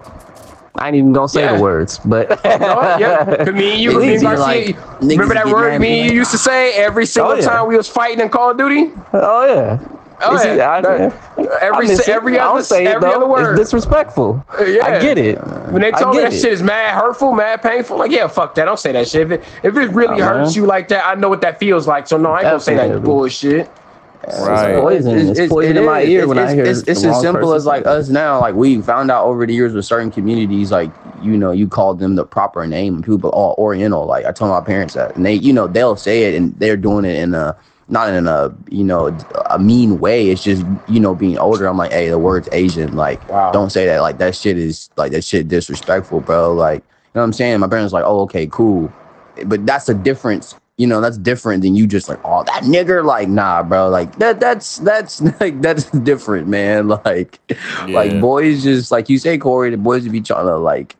I ain't even gonna say Yeah. the words, but No, yeah. 'Cause me and you, Garcia, like, remember that word me and you used to say every oh, single yeah. time we was fighting in Call of Duty? oh yeah. Oh, Is he- yeah. I- every I it. every other say every though. other word. It's disrespectful. Uh, yeah. I get it. When they told me that it. shit is mad hurtful, mad painful, like yeah, fuck that. Don't say that shit. If it, if it really Nah, hurts you like that, I know what that feels like. So no, I ain't gonna say that bullshit. Right. poison. It's, poison it in my is. ear when it's, I hear it's, it's the as wrong simple as like us now. Like we found out over the years with certain communities, like you know, you call them the proper name. and People all Oriental. Like I told my parents that, and they, you know, they'll say it, and they're doing it in a not in a you know a mean way. It's just you know being older. I'm like, hey, the word's Asian. Like, Wow. don't say that. Like that shit is like that shit disrespectful, bro. Like, you know what I'm saying? My parents like, oh, okay, cool, but that's a difference. You know, that's different than you just like, oh, that nigger. Like, nah, bro. Like that. That's that's like that's different, man. Like, like boys just like you say, Corey. The boys be trying to like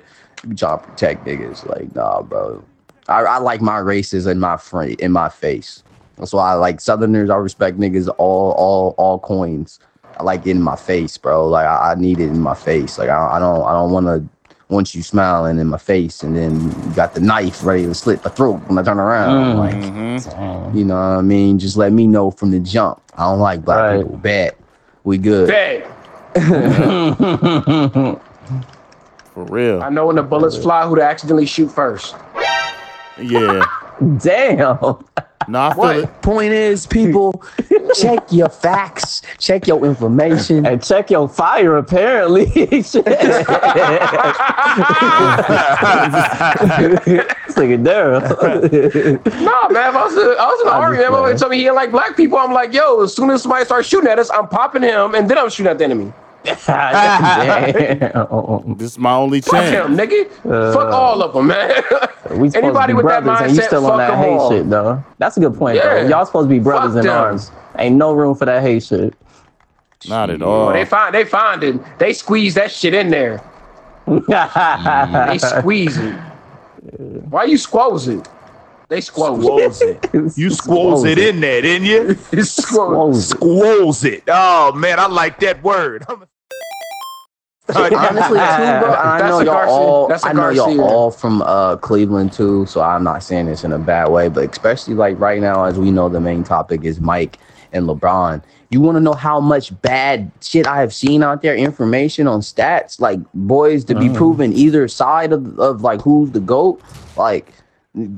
be trying to protect niggas. Like, nah, bro. I, I like my races in my front in my face. That's why I like Southerners. I respect niggas all all all coins. I like in my face, bro. Like I, I need it in my face. Like I, I don't I don't want to want you smiling in my face and then you got the knife ready to slit my throat when I turn around. Like Mm-hmm. you know what I mean? Just let me know from the jump. I don't like black Right. people. Bad. We good. Bet. For real. I know when the bullets fly, who to accidentally shoot first. Yeah. Damn. No, What? it. Point is, people, check your facts, check your information. And check your fire, apparently. Shit. It's like a there. No, man. I was, I was in the army, just man. My playing. told me he didn't like black people. I'm like, yo, as soon as somebody starts shooting at us, I'm popping him, and then I'm shooting at the enemy. Ah, damn. This is my only chance. Fuck him, chance. nigga. Fuck uh, all of them, man. We Anybody to be with that brothers, and you mindset, still on fuck that 'em hate all. shit, though. That's a good point, Yeah. though. Y'all supposed to be brothers Fuck in them. arms. Ain't no room for that hate shit. Not at all. they find they find it. They squeeze that shit in there. They squeeze it. Why you squoze it? They squoze Squoze it. You squoze it in there, didn't you? it. Squoze. Squoze it. Oh man, I like that word. Honestly, too, bro. I That's know a y'all Garcia. all. That's a I know y'all Garcia. all from uh, Cleveland too. So I'm not saying this in a bad way, but especially like right now, as we know, the main topic is Mike and LeBron. You want to know how much bad shit I have seen out there? Information on stats, like boys to be proven either side of, of like who's the goat. Like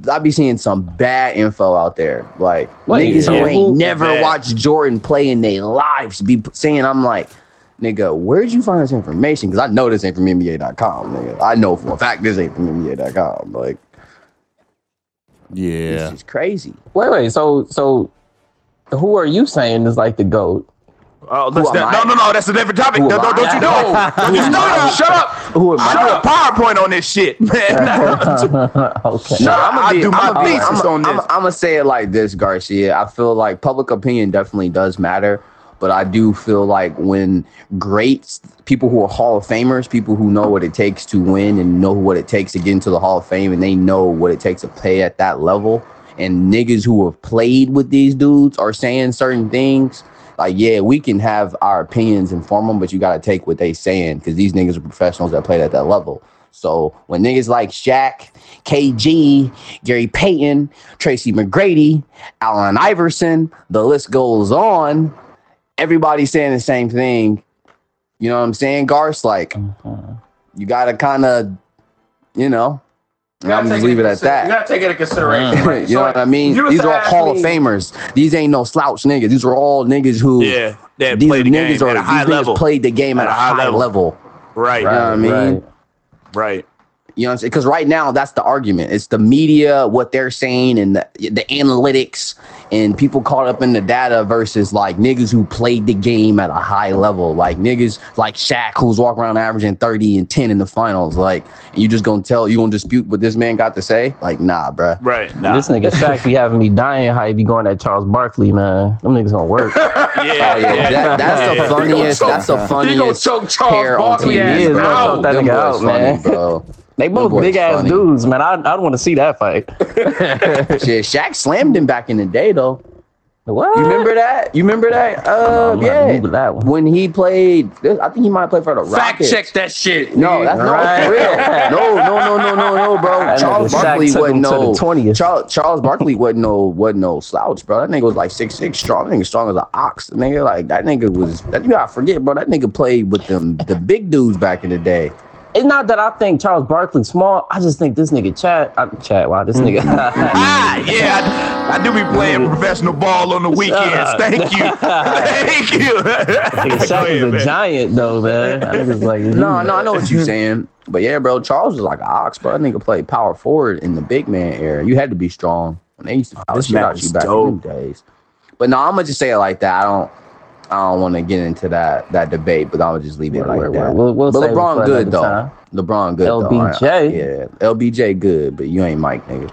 I be seeing some bad info out there. Like Wait, niggas so who ain't never Bad. watched Jordan play in their lives be saying I'm like, nigga, where'd you find this information? Because I know this ain't from NBA.com, nigga. I know for a fact this ain't from NBA.com. Like, Yeah. this is crazy. Wait, wait. So, so, who are you saying is like the goat? Oh, that's that, no, no, no. That's a different topic. Who Don't, don't, don't you know? Don't you know? Shut up. Who am I do a PowerPoint on this shit, man. okay. No, I do my I'm, thesis I'm, on I'm, this. I'm gonna say it like this, Garcia. I feel like public opinion definitely does matter, but I do feel like when greats, people who are Hall of Famers, people who know what it takes to win and know what it takes to get into the Hall of Fame, and they know what it takes to play at that level, and niggas who have played with these dudes are saying certain things. Like, yeah, we can have our opinions and form them, but you got to take what they saying because these niggas are professionals that played at that level. So when niggas like Shaq, KG, Gary Payton, Tracy McGrady, Allen Iverson, the list goes on, everybody's saying the same thing. You know what I'm saying? Garth, like, mm-hmm. you got to kind of, you know, I'm just take leave it at into consider- You gotta take it into consideration. Mm. right? you So, know what I mean? These are all Hall of Famers. These ain't no slouch niggas. These are all niggas who yeah, that these played the niggas game are at a these high niggas level. played the game at, a high, level. Right, You know what I mean? right. right. You know what I'm saying? Because right now that's the argument. It's the media, what they're saying, and the, the analytics, and people caught up in the data versus like niggas who played the game at a high level. Like niggas like Shaq, who's walking around averaging 30 and 10 in the finals. Like, you just gonna tell you gonna dispute what this man got to say? Like, nah, bruh. Right. Nah. This nigga Shaq be having me dying how he be going at Charles Barkley, man. Them niggas gonna work. yeah, Oh, yeah, that, that's the Yeah. funniest. That's the He gonna funniest choke Charles pair on Barkley TV. ass is, bro. man. Choke that Them nigga boys out, funny, man. bro. They both boys big ass funny. dudes, man. I I'd want to see that fight. Shit, Shaq slammed him back in the day though. What? You remember that? You remember that? Uh, yeah. That one. When he played, I think he might play for the Fact Rockets. check that shit. No, that's no Right. for real. No, no, no, no, no, no, bro. That Charles Barkley took wasn't him the no 20th. Charles, Charles Barkley wasn't no wasn't no slouch, bro. That nigga was like six six strong. That nigga strong as an ox. The nigga like that nigga was. That, you gotta forget, bro. That nigga played with them the big dudes back in the day. It's not that I think Charles Barkley's small. I just think this nigga Chad. Uh, Chad, wow, this nigga. Ah, yeah, I, I do be playing professional ball on the weekends. Thank you, thank you. Nigga Go Shaq ahead, is a man. giant though, man. That nigga's like No, no, I know what you're saying. But yeah, bro, Charles was like an ox, bro. That nigga played power forward in the big man era. You had to be strong. When they used to foul This shit man out you back dope. in them days. But no, I'm gonna just say it like that. I don't I don't want to get into that that debate, but I'll just leave it Word, like word, that. word. We'll- we'll but LeBron good though. time. LeBron good though. LBJ. I- yeah, LBJ good, but you ain't Mike, nigga.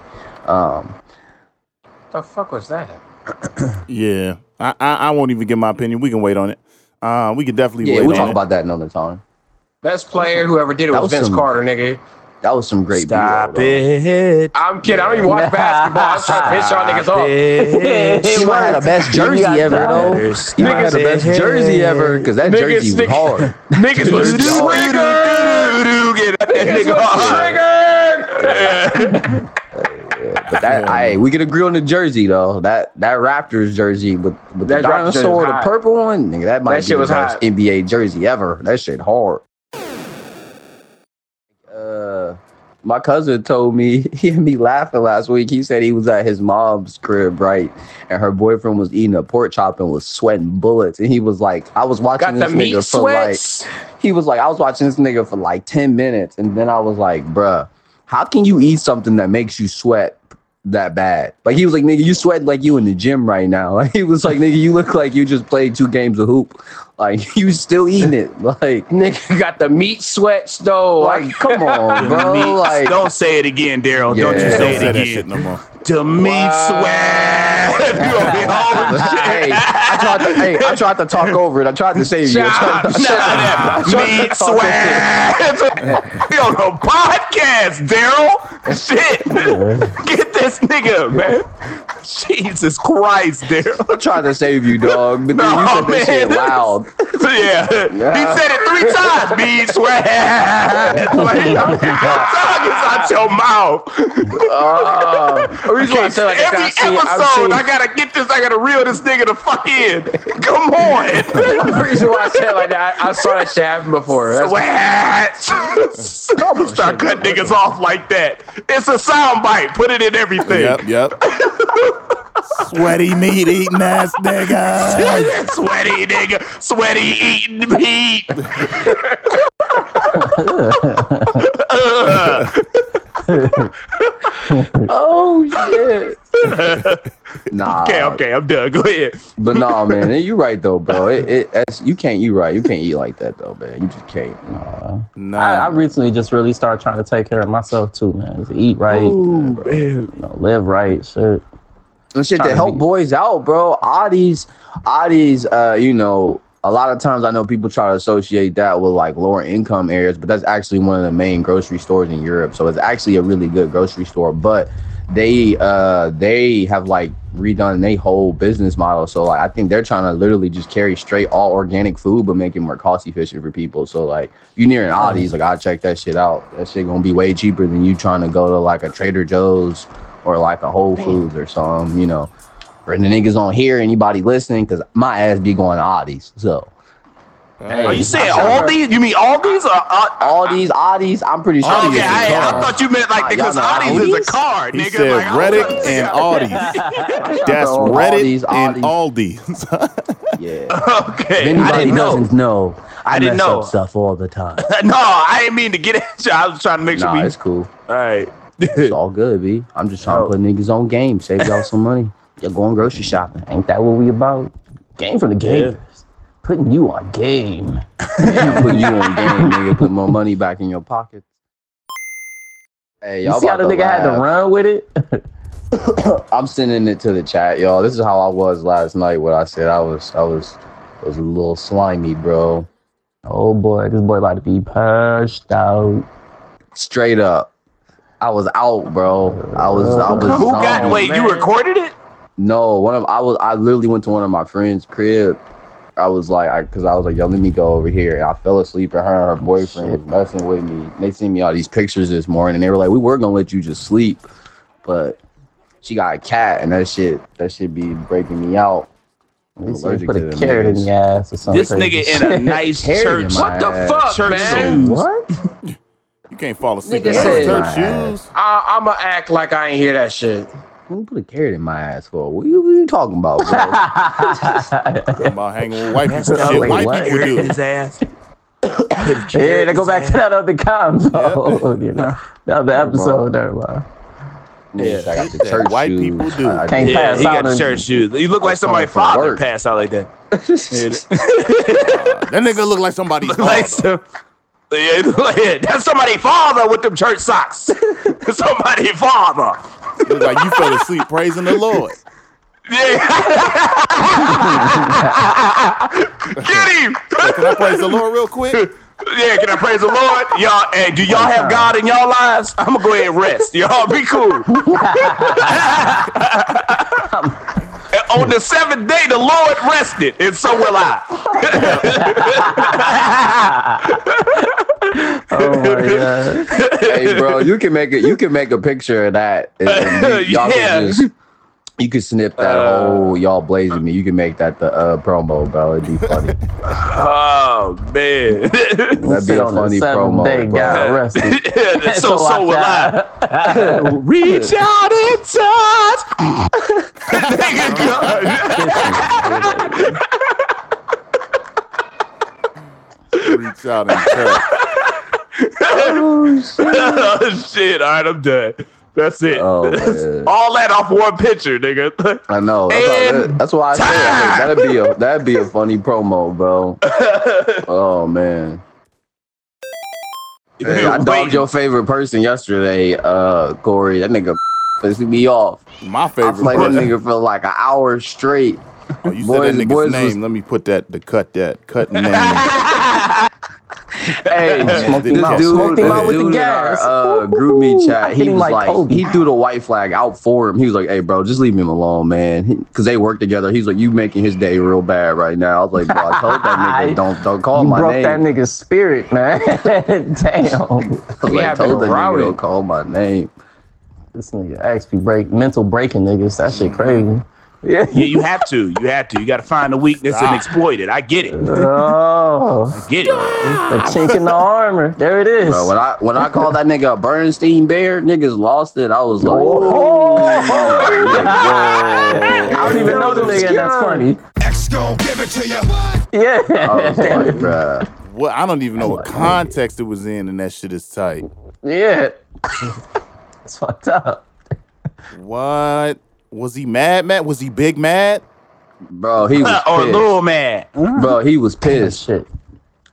Um, the fuck was that? Yeah, I, I I won't even give my opinion. We can wait on it. Uh, we can definitely yeah, wait we'll on talk it. about that another time. Best player, who ever did it was, was Vince some- Carter, nigga. That was some great. Stop B-roll, though. it. I'm kidding. I don't even watch basketball. I'm trying to piss y'all niggas off. It. He might have the best jersey ever, though. He might have the best jersey ever because that Niggas jersey was hard. Niggas was triggered. Get that Niggas nigga was triggered. But that, I, we can agree on the jersey though. That that Raptors jersey with, with That Raptors jersey dinosaur, the purple one, nigga, that might That be the was best hot. NBA jersey ever. That shit hard. Uh, my cousin told me he had me laughing last week. He said he was at his mom's crib, right, and her boyfriend was eating a pork chop and was sweating bullets, and he was like, "I was watching Got this nigga for like." he was like, I was watching this nigga for like 10 minutes, and then I was like, bruh, how can you eat something that makes you sweat that bad? Like he was like, nigga, you sweat like you in the gym right now. Like he was like, nigga, you look like you just played two games of hoop. Like you still eating it. Like, Nigga you got the meat sweats though. like come on, bro. Meat- Like don't say it again, Daryl. Don't you Yeah. say Don't it say that shit again. no more. To meat sweat. You gonna be home and shit. hey, I tried to hey, I tried to talk over it. I tried to save you. I Nah, tried nah, I tried to meat talk over it. sweat. We on the podcast, Daryl. Shit. Get this nigga, man. Jesus Christ, Daryl. I tried to save you, dog. But No, you said that shit loud. Yeah. He said it three times. Meat sweat. Like, your tongue is out your mouth. Uh, The reason why I say like Every I episode, seen, I gotta get this. I gotta reel this nigga the fuck in. Come on. the reason why I said like that, I, I saw that shit happen before. That's, Sweat. Oh, I'm gonna start cutting niggas off like that. It's a sound bite. Put it in everything. Yep, yep. Sweaty meat eating ass nigga. Sweaty nigga. Sweaty eating meat. Uh. oh shit. nah. okay, okay, I'm done. Go ahead. But nah, man, you right though, bro. It, it that's, you can't. You right. You can't eat like that though, man. You just can't. Nah. I, I recently just really started trying to take care of myself too, man. Just eat right, you know, live right, shit. And shit to to help be- boys out, bro. Audis, Audis, uh, you know, a lot of times I know people try to associate that with like lower income areas, but that's actually one of the main grocery stores in Europe. So it's actually a really good grocery store. But they uh they have like redone their whole business model. So like I think they're trying to literally just carry straight all organic food, but make it more cost efficient for people. So like you near an Aldi's, like I check that shit out. That shit gonna be way cheaper than you trying to go to like a Trader Joe's or like a Whole Foods or something, you know. Or the niggas on here, anybody listening, because my ass be going to Audis. So Are you saying all these? You mean all these are? Uh, Audis, Audis, I'm pretty sure. okay, these I, I thought you meant like because y'all Audis is a car, He nigga. said like, Reddit trying and figure Aldi. That's Oh, Reddit Aldi's, and Aldi's. Aldi. Yeah. Okay, If anybody I didn't know. doesn't know, I, I didn't know. stuff all the time. no, I didn't mean to get at you. I was trying to make sure nah, we. it's cool. All right. It's all good, B. I'm just trying Oh. to put niggas on game, save y'all some money. You're going grocery shopping. Ain't that what we about? Game for the gamers. Putting you on game. put you on game, nigga. Put more money back in your pockets. Hey, You y'all see how the about to nigga had to run with it? I'm sending it to the chat, y'all. This is how I was last night. What I said, I was, I was, I was a little slimy, bro. Oh boy, this boy about to be pushed out. Straight up, I was out, bro. I was, I was. Who got? gone. Wait, you recorded it? No, one of I was I literally went to one of my friends' crib. I was like, I because I was like, yo, let me go over here. And I fell asleep, and her and her boyfriend was messing with me. They sent me all these pictures this morning, and they were like, we were gonna let you just sleep, but she got a cat, and that shit, that shit be breaking me out. I'm They put a carrot in niggas. your ass or something. This nigga in a nice Carrot church. What the ass. fuck, Church man? shoes. What? You can't fall asleep Nigga in said- church shoes. I, I'ma act like I ain't hear that shit. Who put a carrot in my ass for? What you, what you talking about, bro? Talking about hanging with white people. That's Shit, wait, white what? people do. his ass. Yeah, to go back to that other combo, you know, the other episode there, man. Niggas, I got the church white shoes. people do. I- I- Can't Yeah, pass he out got the in- church shoes. You look like somebody's father work. passed out like that. That nigga look like somebody's like father. some, yeah, yeah, that's somebody's father with them church socks. somebody father. Look like you fell asleep praising the Lord. Yeah. Get him. Can I praise the Lord real quick? Yeah, can I praise the Lord? Y'all, hey, do y'all have God in y'all lives? I'm gonna go ahead and rest. Y'all be cool. And On the seventh day, the Lord rested, and so will I. Oh my god! hey, bro, you can make it. You can make a picture of that. and- and you, all Yeah. can just, you could snip that Uh, whole y'all blazing me. You can make that the uh, promo, bro. It'd be funny. Oh man, That'd be a funny seventh promo, day, bro. got arrested. Yeah, so so will I. Reach out and touch. Nigga, Reach out and touch. oh shit! All right, I'm done. That's it. Oh, That's all that off one picture, nigga. I know. That's, why, And that's why I said I that'd be a that'd be a funny promo, bro. Oh man. Hey, I dogged your favorite person yesterday, uh, Corey. That nigga pissed me off. My favorite. I favorite played that nigga for like an hour straight. Oh, you Boys- said that nigga's name. was- Let me put that to cut that. Cut name. Hey, Smoked This him out, dude- smoked him out with dude the gas. our uh, GroupMe chat. He was like like, Kobe. he threw the white flag out for him. He was like, "Hey, bro, just leave him alone, man," because they work together. He's like, "You making his day real bad right now." I was like, "Bro, I told that nigga don't don't call you my broke name." Broke that nigga's spirit, man. Damn. I was We like, told been that nigga don't call my name. This nigga actually break mental breaking niggas. That shit crazy. Yeah. Yeah, you have to. You have to. You got to find the weakness and ah. exploit it. I get it. Oh, Get it. the chink in the armor. There it is. Bro, when I when I called that nigga a Berenstain bear, niggas lost it. I was like, Oh. I don't even know the nigga. That's funny. X gon' give it to you. Yeah. I was like, bruh. what? I don't even know what context it was in, and that shit is tight. yeah. It's fucked up. What? Was he mad? Mad? Was he big mad? Bro, he was or pissed. little man. Bro, he was pissed. Shit.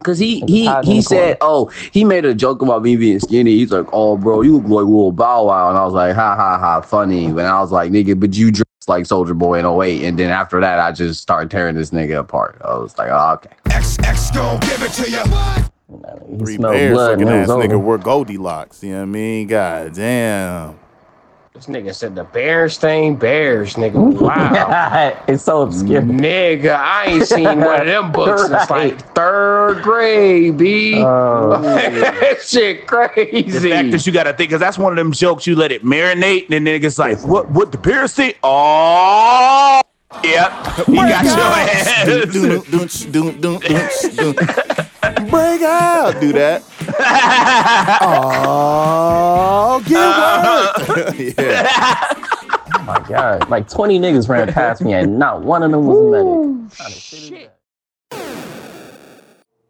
Cause he he he said, oh, he made a joke about me being skinny. He's like, oh, bro, you look like little Bow Wow, and I was like, ha ha ha, funny. And I was like, nigga, but you dressed like Soldier Boy in 08. And then after that, I just started tearing this nigga apart. I was like, oh, okay. X X gon' give it to you. He Three smelled bears blood looking ass was nigga over. were Goldilocks. You know what I mean? God damn. This nigga said the Berenstain Bears, nigga. Wow. it's so obscure. nigga, I ain't seen one of them books since like third grade, B. Oh. that shit crazy. The fact that you got to think, because that's one of them jokes you let it marinate, and then niggas like, what? What the Bears say? Oh, yep. You got your ass. Doon. Break out. Do that. Oh, get uh-huh. work. yeah. Oh my god. Like 20 niggas ran past me and not one of them was a medic.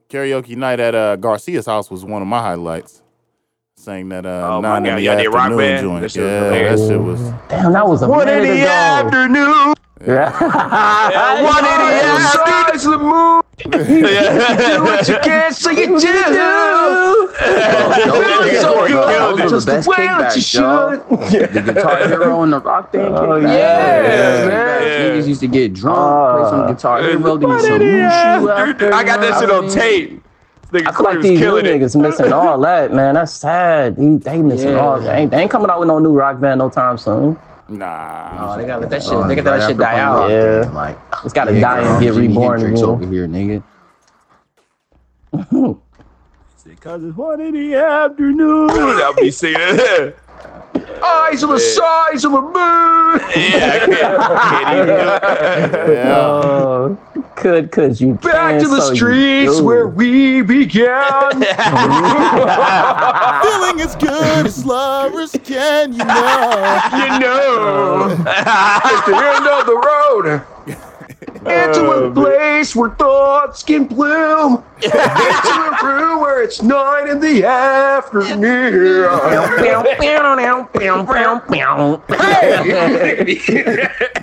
Karaoke night at uh, Garcia's house was one of my highlights. Sang that uh, Oh my nine God, in the y'all did rock afternoon band? joint. That yeah, that shit was. Damn, that was a One in the ago. afternoon. Yeah. One in the afternoon. Yeah. what you can't say you do. Those, So bro, good. those are the best Well, you should. The Guitar Hero and the Rock Band Oh, kickback. yeah, Kickbacks. man. Niggas used to get drunk, play some Uh, Guitar Hero, then One some in the Mushu afternoon. after. I got that shit on tape. Nigga I feel like these new killing it. niggas missing all that, man. That's sad. They, they missing Yeah. all that. Ain't, they ain't coming out with no new rock band no time soon. Nah. Oh, they gotta let that shit. Oh, they gotta let that shit die out. Yeah, Like, it's gotta yeah, die and get reborn again. over here, nigga. Because it's one in the afternoon. I'll be singing it. Eyes of the size of a moon. Yeah, I can't, can't even. Oh, could could you Back to the so streets where we began. Feeling as good as lovers can, you know. you know, it's the end of the road. Into a oh, place where thoughts can bloom. Into a room where it's nine in the afternoon.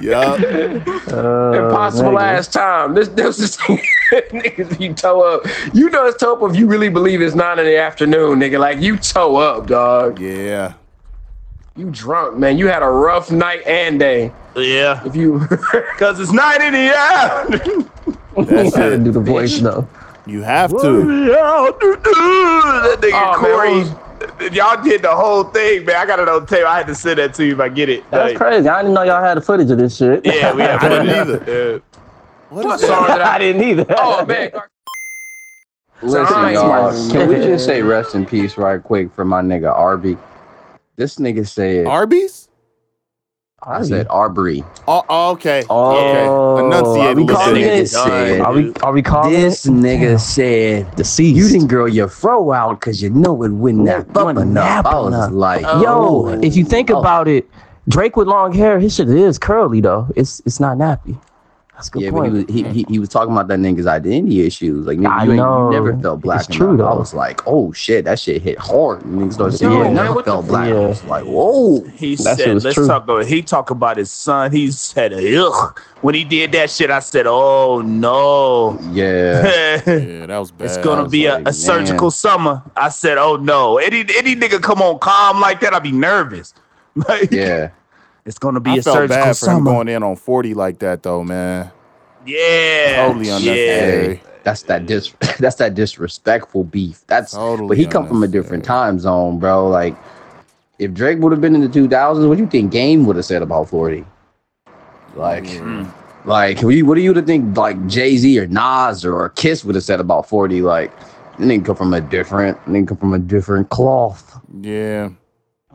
Yup. Impossible nigga. last time. This this is niggas you toe up. You know it's toe up if you really believe it's nine in the afternoon, nigga. Like you toe up, dog. Yeah. You drunk, man. You had a rough night and day. Yeah. If you Because it's nine in the afternoon. That's Gotta do the voice though. You have to. That nigga Oh, man, Corey. Y'all did the whole thing, man. I got it on tape. I had to send that to you if I get it. That's Like, crazy. I didn't know y'all had the footage of this shit. Yeah, we have I didn't fun. either. Yeah. What What is song that? did I I didn't either. Oh man. Listen, y'all. Can we just say rest in peace right quick for my nigga Arby? This nigga said, Arby's? I said mm-hmm. Arbery. Oh, oh, okay. Oh, okay. Enunciate are we calling bit. Nigga it? said, Are we are we calling This it? nigga said, Deceased. you didn't grow your fro out because you know it wouldn't Yeah, nap up wouldn't enough. I was enough. like, Yo, oh. if you think Oh. about it, Drake with long hair, his shit is curly though. It's it's not nappy. That's a good Yeah, but he was, he, he, he was talking about that nigga's identity issues. Like, nigga, I you, know. you never felt black It's true, enough. I was like, oh shit, that shit hit hard. And niggas started saying, Yo, yeah, man, never what the felt black. yeah. I was like, whoa. He That said, let's true. talk about he talked about his son. He said, ugh. When he did that shit, I said, oh no. Yeah. Yeah, that was bad. It's gonna be a, like, a surgical summer. I said, "Oh no!" Any any nigga come on calm like that, I'd be nervous. Like, yeah. It's gonna be I a felt surgical bad for him summer. going in on 40 like that, though, man. yeah, Totally yeah. unnecessary. Hey, that's that dis that's that disrespectful beef. That's Totally but he come from a different time zone, bro. Like if Drake would have been in the two thousands, what do you think Game would have said about forty? Like, hmm. like what do you what do you think like Jay Z or Nas or, Kiss would have said about forty? Like, they didn't come from a different, they didn't come from a different cloth. Yeah.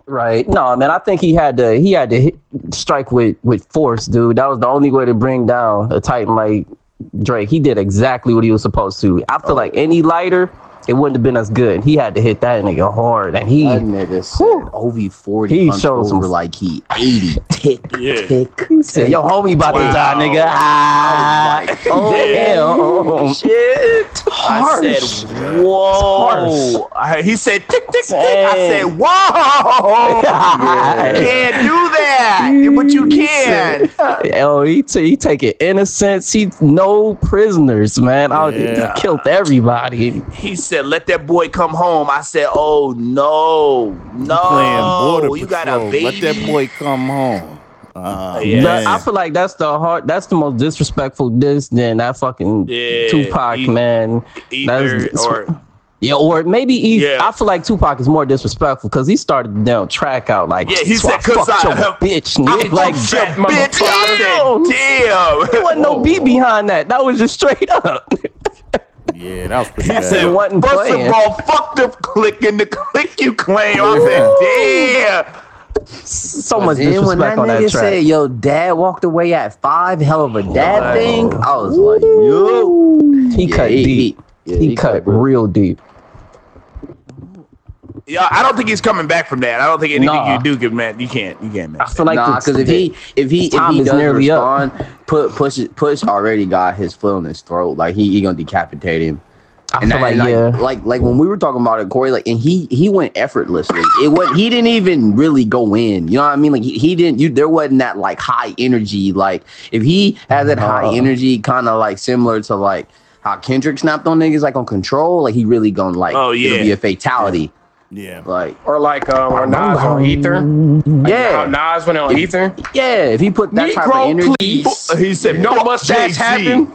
Right. No, man, I think he had to he had to hit, strike with with force, dude. That was the only way to bring down a titan like Drake. He did exactly what he was supposed to. I feel like any lighter, it wouldn't have been as good. He had to hit that nigga hard, and he That nigga said OV forty. He He showed showed some- like he eighty. Tick, Yeah. tick. he said, "Yo, homie, about to die, nigga." Ah, Like, oh damn. damn, shit. I said, "Whoa!" I, he said, "Tick tick tick." I said, "Whoa!" Can't do that, but you can. Oh, he, t- he taking innocents. He no prisoners, man. I, Yeah. He killed everybody. He said, "Let that boy come home." I said, "Oh no, no! Playing Oh, you got a baby." Let that boy come home. Uh, Yeah. But I feel like that's the hard. That's the most disrespectful diss than that fucking Yeah, Tupac e- man. Either That's- or Yeah, or maybe he, Yeah. I feel like Tupac is more disrespectful because he started the damn track out like, Yeah, he "So I said, 'cause fucked I- your bitch, I nigga. Like, fucked your that bitch. I Damn. said, "Damn." There wasn't no beat behind that. That was just straight up. yeah, that was pretty He bad. said, wasn't first playing. of all, fuck the click and the click you claim. I said, damn. so much then when that disrespect on nigga track. said, "Yo, dad walked away at five, hell of a dad thing," I was like, "Yo." he Yeah, cut he- deep. he- He, yeah, he cut cut real- real deep. Yeah, I don't think he's coming back from that. I don't think anything Nah. you do can man. You can't. You can't I feel like nah, because if he if he if time he is does nearly up. respond, put push push already got his foot on his throat. Like he, he gonna decapitate him. I And, feel that- like, yeah. like, like like when we were talking about it, Corey, like and he he went effortlessly. It was he didn't even really go in. You know what I mean? Like he, he didn't. You there wasn't that like high energy. Like if he has that high energy, kind of like similar to like how Kendrick snapped on niggas like on control. Like he really gonna like Oh, it'll yeah. be a fatality. Yeah. Like Or like um, or Nas on Ether. yeah, How Nas went on Ether. yeah. If he put that type of Negro, energy, please. He said, No "Fuck mustache Jay-Z." happen.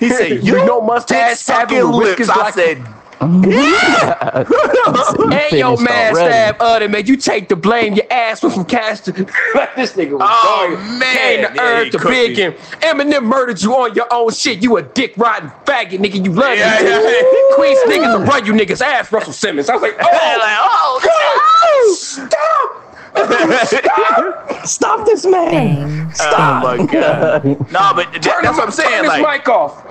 He said, You "You know mustache sucking having lips." I like- said, and your man already. stab other man, you take the blame. Your ass was from cash to this nigga was Oh, going, man. came to Yeah, earth to cooked big me. him. Eminem murdered you on your own shit. You a dick rotten faggot, nigga. You love Yeah, me. yeah, yeah. Queens niggas to run you niggas ass Russell Simmons. I was like, oh, like, oh, oh, oh stop. Stop Stop this man. oh my god. No, but th- Turn that's what I'm saying. Turn Like his mic off.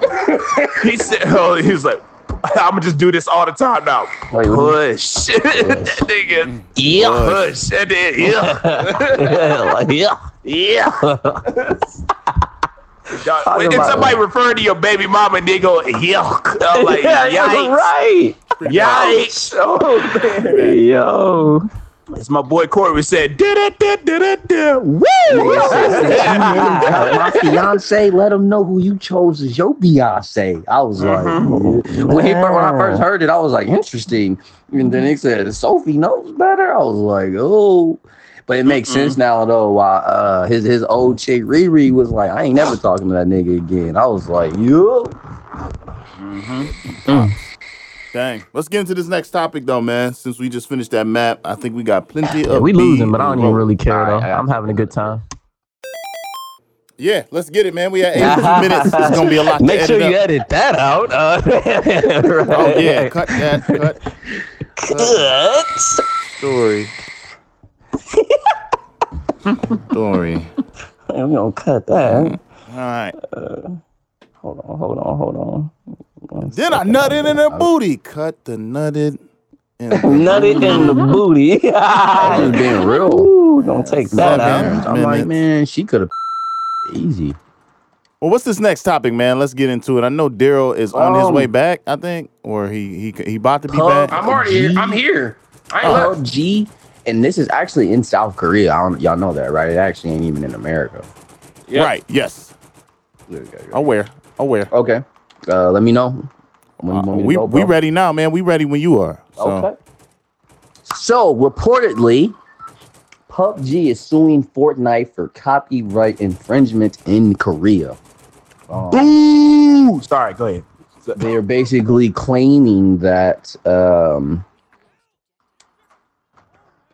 he said, oh, he was like, I'm gonna just do this all the time now. Wait, Push, that nigga. Yeah. Push, that nigga. Yeah, yeah. yeah. Talking When somebody referring to your baby mama, and they go, yuck. I'm like, yeah, yeah, yikes. right. Yikes. Oh, man. Yo. It's my boy Corey said, da da da da da da. Woo! my fiance, let him know who you chose as your Beyonce. I was like, Mm-hmm. when, he, when I first heard it, I was like, interesting. And then he said, Sophie knows better. I was like, oh. But it makes sense now though. Why uh, his his old chick Riri was like, I ain't never talking to that nigga again. I was like, yo. Dang. Let's get into this next topic though, man. Since we just finished that map, I think we got plenty Yeah, of we losing, but I don't even really care though. Alright, I- I'm having a good time. Yeah, let's get it, man. We had 82 minutes. It's gonna be a lot. Make to sure edit you up. edit that out. Uh, Oh yeah, cut that. Cut Cut. story. story. I'm gonna cut that. All right. Hold on, hold on, hold on. Then I nutted in her booty. Cut the nutted. In the Nutted in the booty. I was being real. Ooh, don't take that out. I'm like, man, she could have easy. Well, what's this next topic, man? Let's get into it. I know Daryl is on his Um, way back. I think, or he he he about to be Pub- back. I'm already here. I'm here. I ain't left. PUBG, and this is actually in South Korea. I don't, y'all know that, right? It actually ain't even in America. Right. Yes. Aware. Aware. Okay. Uh, let me know. Want me Uh, we go, we ready now, man. We ready when you are. So. Okay. So reportedly, PUBG is suing Fortnite for copyright infringement in Korea. Um, Ooh, sorry, go ahead. they are basically claiming that um,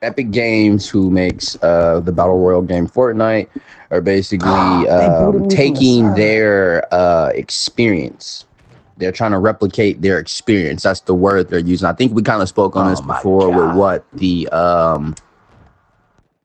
Epic Games, who makes uh, the battle royale game Fortnite, are basically um, taking their uh, experience. They're trying to replicate their experience. That's the word they're using. I think we kind of spoke on Oh this my before with what the um,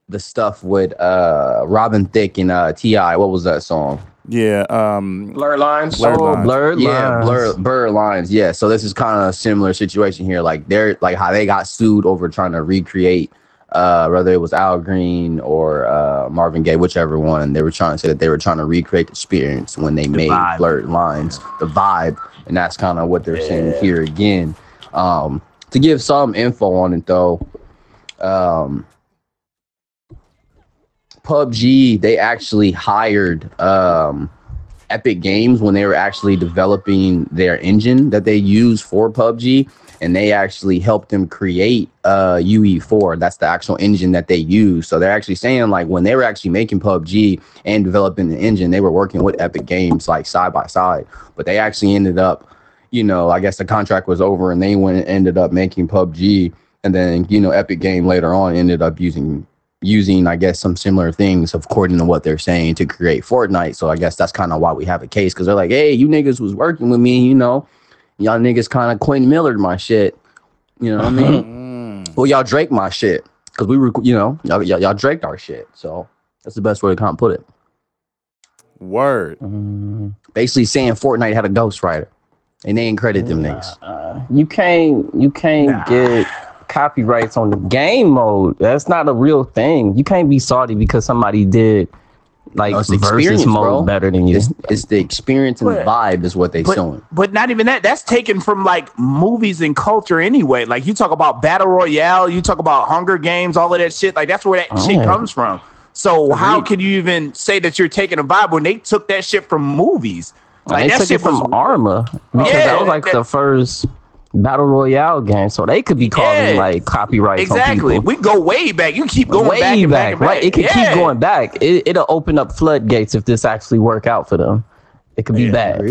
the stuff with uh, Robin Thicke and uh, Ti. What was that song? Yeah. Um. Blur lines. Blurred Oh, lines. blurred yeah, lines. blur blur lines. Yeah, so this is kind of a similar situation here. Like they're like how they got sued over trying to recreate, uh, whether it was Al Green or uh, Marvin Gaye, whichever one. They were trying to say that they were trying to recreate the experience when they made vibe. blurred lines, the vibe, and that's kind of what they're saying here again. Um, to give some info on it though, um, PUBG they actually hired um Epic Games when they were actually developing their engine that they use for PUBG, and they actually helped them create uh, UE4. That's the actual engine that they use. So they're actually saying like when they were actually making PUBG and developing the engine, they were working with Epic Games like side by side. But they actually ended up, you know, I guess the contract was over, and they went and ended up making PUBG, and then you know Epic Game later on ended up using using, I guess, some similar things according to what they're saying to create Fortnite. So I guess that's kind of why we have a case because they're like, hey, you niggas was working with me, you know, y'all niggas kind of Quentin Millered my shit. You know what I mean? well, y'all Drake my shit because we were, you know, y'all, y'all, y'all Drake our shit. So that's the best way to kind of put it. Word. Mm, Basically saying Fortnite had a ghostwriter and they ain't credit them niggas. uh, you can't you can't get copyrights on the game mode. That's not a real thing. You can't be salty because somebody did like No, it's the versus experience, mode bro. better than you. It's, it's the experience and the vibe is what they but, showing. but not even that. That's taken from like movies and culture anyway. Like you talk about battle royale, you talk about Hunger Games, all of that shit. Like that's where that oh, shit Oh. comes from. So how Agreed. can you even say that you're taking a vibe when they took that shit from movies? Like, Like they that took shit it from was Arma because Yeah, that was like that- the first battle royale game, so they could be calling Yeah. like copyrights exactly. on. We go way back. You keep going way back and back, and back. right? It could Yeah. keep going back. It, it'll open up floodgates if this actually work out for them. It could be bad.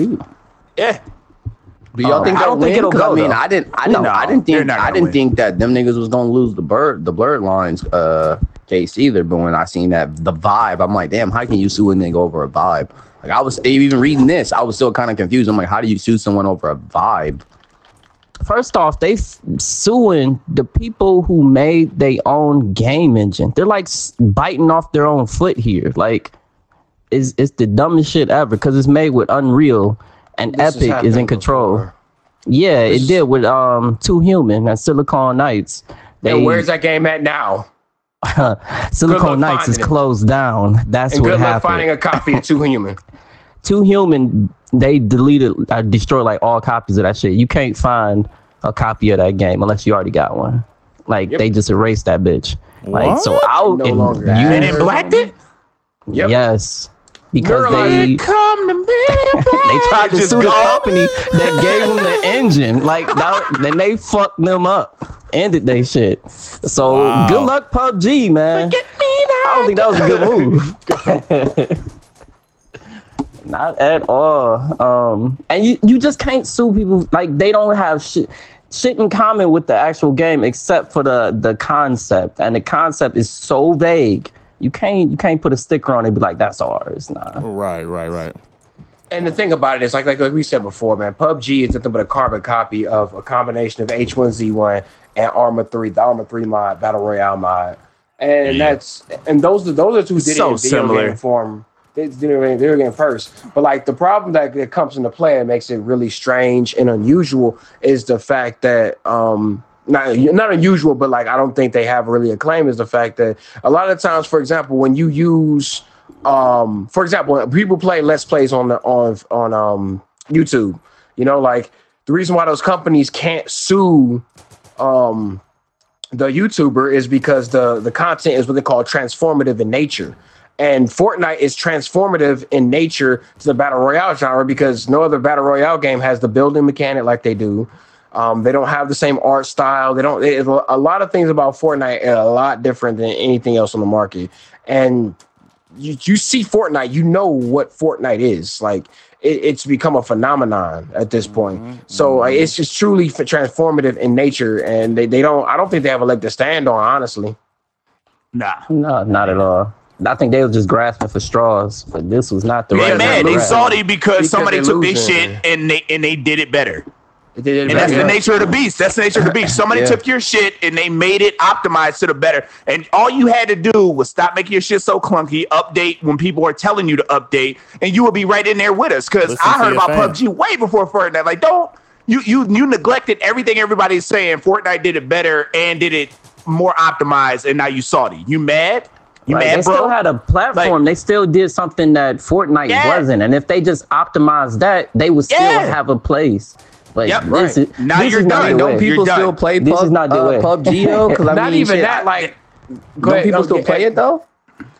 Yeah. Do y'all Um, think I don't think it'll go, I mean, though. I didn't, I didn't, No, I didn't think, I didn't win. think that them niggas was gonna lose the bird, the blurred lines uh case either. But when I seen that the vibe, I'm like, damn, how can you sue a nigga over a vibe? Like I was even reading this, I was still kind of confused. I'm like, how do you sue someone over a vibe? First off, they f- suing the people who made their own game engine. They're like s- biting off their own foot here. Like, it's it's the dumbest shit ever because it's made with Unreal and This Epic is in control. before. Yeah, This- it did with um Too Human and Silicon Knights. They, And where's that game at now? Silicon Knights is closed down. That's and what good luck happened. finding a copy of Two Human. Too Human, they deleted, uh, destroyed like all copies of that shit. You can't find a copy of that game unless you already got one. Like they just erased that bitch. Like so, What? out No and longer you, And then blacked it. Yep. yes, because Neuralink. they Come to me. they tried to Just sue the company that gave them the engine. Like that, then they fucked them up, ended they shit. So Wow. good luck, PUBG, man. I don't think that was a good move. Not at all. Um, and you, you just can't sue people like they don't have shit shit in common with the actual game except for the the concept. And the concept is so vague. You can't you can't put a sticker on it and be like, that's ours. Nah. Right, right, right. And the thing about it is, like, like like we said before, man, PUBG is nothing but a carbon copy of a combination of H1Z1 and Arma 3, the Arma 3 mod, Battle Royale mod, and that's and those are those are two did So it in video similar. game form. They in video game first, but like the problem that, that comes into play and makes it really strange and unusual is the fact that um not not unusual, but like I don't think they have really a claim is the fact that a lot of times, for example, when you use um for example people play let's plays on the on on um youtube you know like the reason why those companies can't sue um the youtuber is because the the content is what they call transformative in nature and Fortnite is transformative in nature to the battle royale genre because no other battle royale game has the building mechanic like they do. Um, they don't have the same art style. They don't. It, a lot of things about Fortnite are a lot different than anything else on the market. And you, you see Fortnite, you know what Fortnite is. Like it, it's become a phenomenon at this point. So like, it's just truly f- transformative in nature, and they, they don't. I don't think they have a leg to stand on, honestly. Nah. No, not at all. I think they were just grasping for straws, but this was not the They right. mad. They losing. salty because, Because somebody took this shit and they and they did it better. They did it And that's better. the nature of the beast. That's the nature of the beast. Somebody Yeah. took your shit and they made it optimized to the better. And all you had to do was stop making your shit so clunky, update when people are telling you to update, and you would be right in there with us. Because I heard about fans. PUBG way before Fortnite. Like, don't you you you neglected everything everybody's saying. Fortnite did it better and did it more optimized, and now you salty. You mad? You Like, mad, they bro? still had a platform. they still did something that Fortnite Yeah. wasn't. And if they just optimized that, they would still Yeah. have a place. But Yep, this right. is Now this you're is not done. the Don't way. You're People done. still play This pub, is not the uh, way. PUBG though. Because I Not mean, even shit, that. Like, don't people still play it though?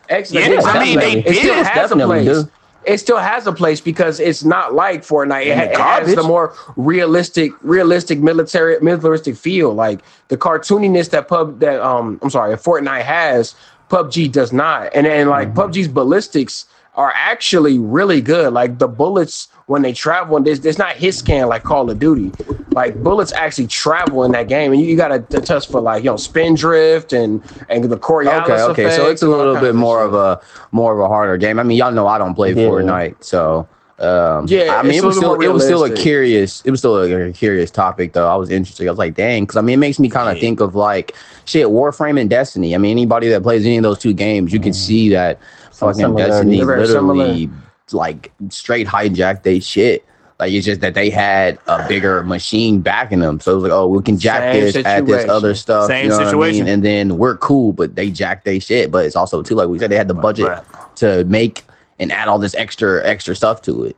X, Yeah, X- I mean, they it still has a place. do. It still has a place because it's not like Fortnite. It, And ha- it has the more realistic, realistic military, militaristic feel. Like the cartooniness that pub that um I'm sorry, Fortnite has, PUBG does not. And then like Mm-hmm. PUBG's ballistics are actually really good. Like the bullets when they travel, and there's, there's not hit scan like Call of Duty. Like bullets actually travel in that game, and you, you got to test for like you know spin drift and and the Coriolis Okay, okay. So it's a little bit more shit. of a more of a harder game. I mean, y'all know I don't play Yeah. Fortnite, so um, Yeah, I mean, it was still it was still a curious it was still a, curious topic though. I was interested. I was like, dang, because I mean, it makes me kind of Yeah. think of like shit, Warframe and Destiny. I mean, anybody that plays any of those two games, you can see that Some fucking. Destiny literally like straight hijacked they shit. Like it's just that they had a bigger machine backing them. So it was like, oh, we can jack Same this, add this other stuff. Same you know What I situation. mean? And then we're cool, but they jack they shit. But it's also too like we said they had the budget right. to make and add all this extra extra stuff to it.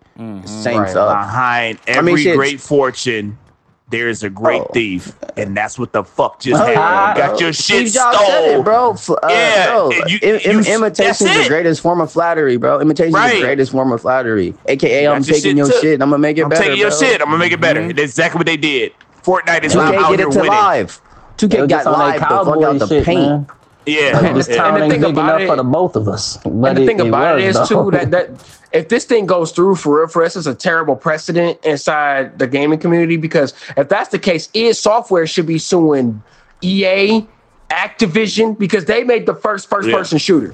Same Right. stuff. Behind I every mean, shit. great fortune, there's a great Oh. thief, and that's what the fuck just Oh, happened. yeah. Got your shit Steve Jobs said stole, it, bro. Uh, Yeah, bro. and you- Im- you- imitation is the greatest form of flattery, bro. Imitation is Right. the greatest form of flattery. AKA, I'm Got your taking shit your shit. and I'm gonna make it I'm better. taking your bro. Mm-hmm. shit. I'm gonna make it better. That's exactly what they did. Fortnite is 2K not out get here it to winning. live. They 2K were got just on that live the fuck cowboy out the shit, paint. man. Yeah, Like, this yeah. town And the ain't thing big about enough it- for the both of us. But and the it- thing about it was, is though. too that that if this thing goes through for real, for us, it's a terrible precedent inside the gaming community because if that's the case, id Software should be suing EA, Activision because they made the first first Yeah. person shooter.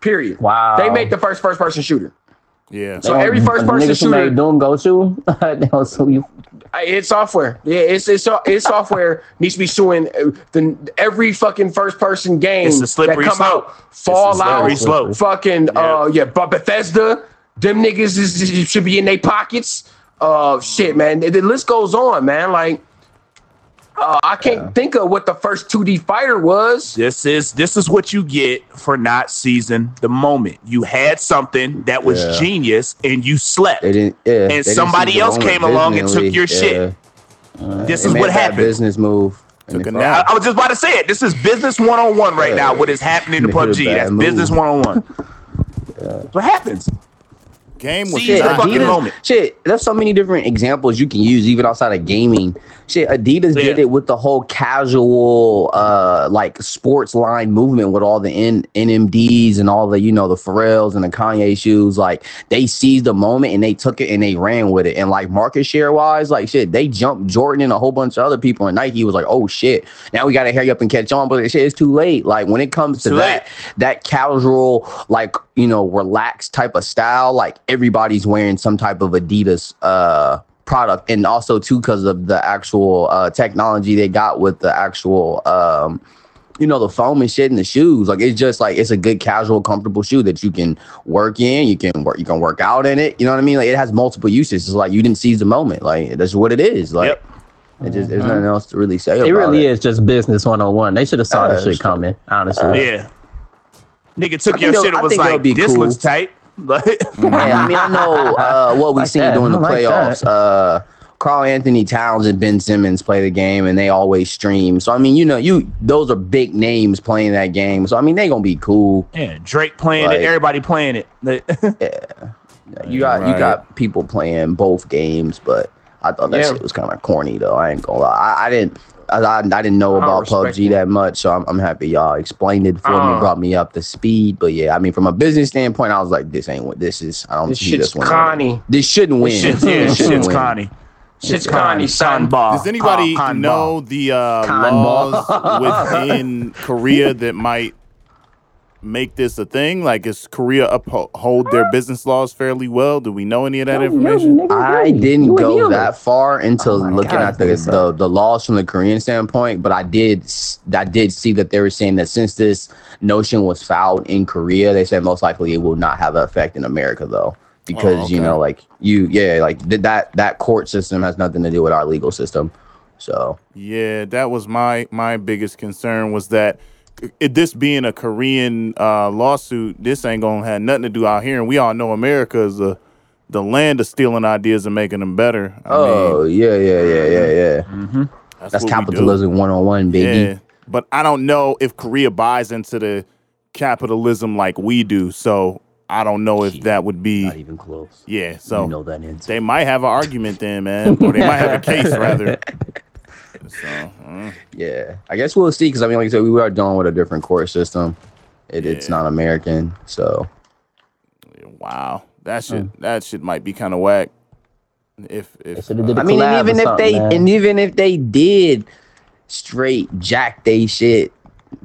Period. Wow. They made the first first person shooter. Yeah. So every first person shooter, made Doom go to, they gonna sue you. It's software. Yeah, it's it's id Software needs to be suing uh, the every fucking first person game It's a that slippery come slope. out. It's Fallout, slippery slope. fucking uh yeah, but Bethesda, them niggas is, is- should be in their pockets. Uh shit, man. The, the list goes on, man. Like uh, I can't think of what the first 2D fighter was. This is this is what you get for not seizing the moment. You had something that was Yeah. genius and you slept. They didn't. Yeah, they and didn't somebody else came along and took visually, your shit. yeah. This is what happened. Business move. Took they a fucked. nap. I, I was just about to say it. This is business one on one right Yeah. now. What is happening to PUBG? That's move. business one on one. What happens? Game was Seize the not fucking good. moment. Shit, there's so many different examples you can use even outside of gaming. Shit, Adidas did it with the whole casual uh like sports line movement with all the N- NMDs and all the you know the Pharrells and the Kanye shoes. Like they seized the moment and they took it and they ran with it. And like market share wise, like shit, they jumped Jordan and a whole bunch of other people. And Nike was like, oh shit, now we gotta hurry up and catch on. But shit, it's too late. Like when it comes to Too that that casual like you know relaxed type of style like everybody's wearing some type of adidas uh product and also too because of the actual uh technology they got with the actual um you know the foam and shit in the shoes like it's just like it's a good casual comfortable shoe that you can work in you can work you can work out in it you know what i mean like it has multiple uses it's like you didn't seize the moment like that's what it is like Yep. it just there's nothing else to really say It about really it. is just business 101. They should have saw Uh, this shit coming, honestly. Yeah. Nigga took your shit they'll- and was like, be this cool. looks tight. Like, Yeah, I mean, I know uh, what we Like seen that. during the like playoffs. that. Uh, Karl-Anthony Towns and Ben Simmons play the game, and they always stream. So I mean, you know, you those are big names playing that game. So I mean, they gonna be cool. yeah, Drake playing Like- it, everybody playing it. Like, You got you got people playing both games, but I thought that Yeah. shit was kind of corny though. I ain't gonna lie. I, I didn't. I, I, I didn't know about respect PUBG it. that much, so I'm, I'm happy y'all explained it for me, Uh. brought me up to speed. But yeah, I mean, from a business standpoint, I was like, this ain't what this is. I don't This see this one. Connie. This shouldn't win. This shit's, yeah, This this shouldn't shit's win. Connie. Shit's Connie, son. Does anybody Con- con know the uh, laws within Korea that might make this a thing? Like, is Korea uphold their business laws fairly well? Do we know any of that information? I didn't go that far into Oh looking God, at the, please, the the laws from the Korean standpoint, but I did s- I did see that they were saying that since this notion was filed in Korea, they said most likely it will not have an effect in America though, oh, because you okay. know, like you, yeah, like th- that that court system has nothing to do with our legal system. So Yeah, that was my my biggest concern was that it, this being a Korean uh, lawsuit, this ain't gonna have nothing to do out here, and we all know America is the the land of stealing ideas and making them better. I oh mean, yeah, yeah, yeah, yeah, yeah. that's, That's what we do. capitalism one on one, baby. Yeah, but I don't know if Korea buys into the capitalism like we do, so I don't know if that would be. Not even close. Yeah, so you know that is. they might have an argument then, man, or they might have a case rather. So, uh, Yeah, I guess we'll see. Because I mean, like I said, we are dealing with a different court system. It, It's not American, so wow, that shit that shit might be kind of whack. If if should've uh, a I mean, and even if they man. and even if they did straight jack they shit,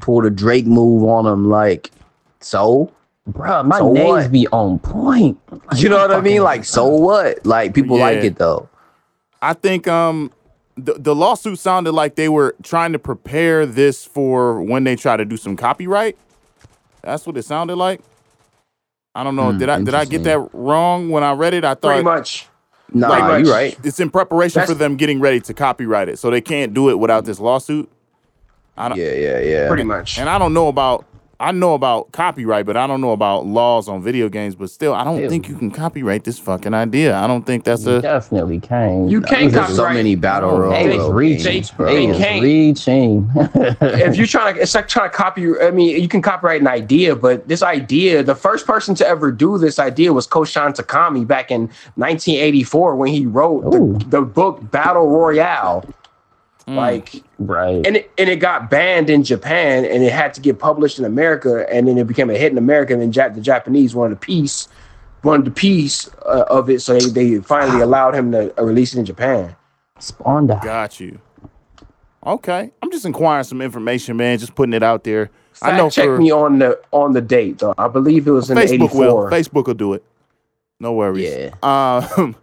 pull the Drake move on them, like so. Bro, my So names what? be on point. Like, You know what I mean? Like so what? Like people like it though. I think um the, the lawsuit sounded like they were trying to prepare this for when they try to do some copyright. That's what it sounded like. I don't know. Hmm, did I did I get that wrong when I read it? I thought Pretty thought much. Nah, much. you right. it's in preparation That's- for them getting ready to copyright it, so they can't do it without this lawsuit. I don't, Yeah, yeah, yeah. Pretty much. And I don't know about I know about copyright, but I don't know about laws on video games. But still, I don't Ew. think you can copyright this fucking idea. I don't think that's You a definitely can. You can't There's so many battle Oh, royale They is reaching. games, They- bro. They can't. reaching. if you're trying to, it's like trying to copy. I mean, you can copyright an idea, but this idea, the first person to ever do this idea was Koushun Takami back in 1984 when he wrote the, the book Battle Royale. Like right. and it, and it got banned in Japan and it had to get published in America and then it became a hit in America and then ja- the Japanese wanted a piece wanted a piece uh, of it so they, they finally allowed him to uh, release it in Japan. Spawned die. Got you. Okay, I'm just inquiring some information, man. Just putting it out there. I know check for me on the on the date though. I believe it was in Facebook will Facebook will do it. No worries. Yeah. Um,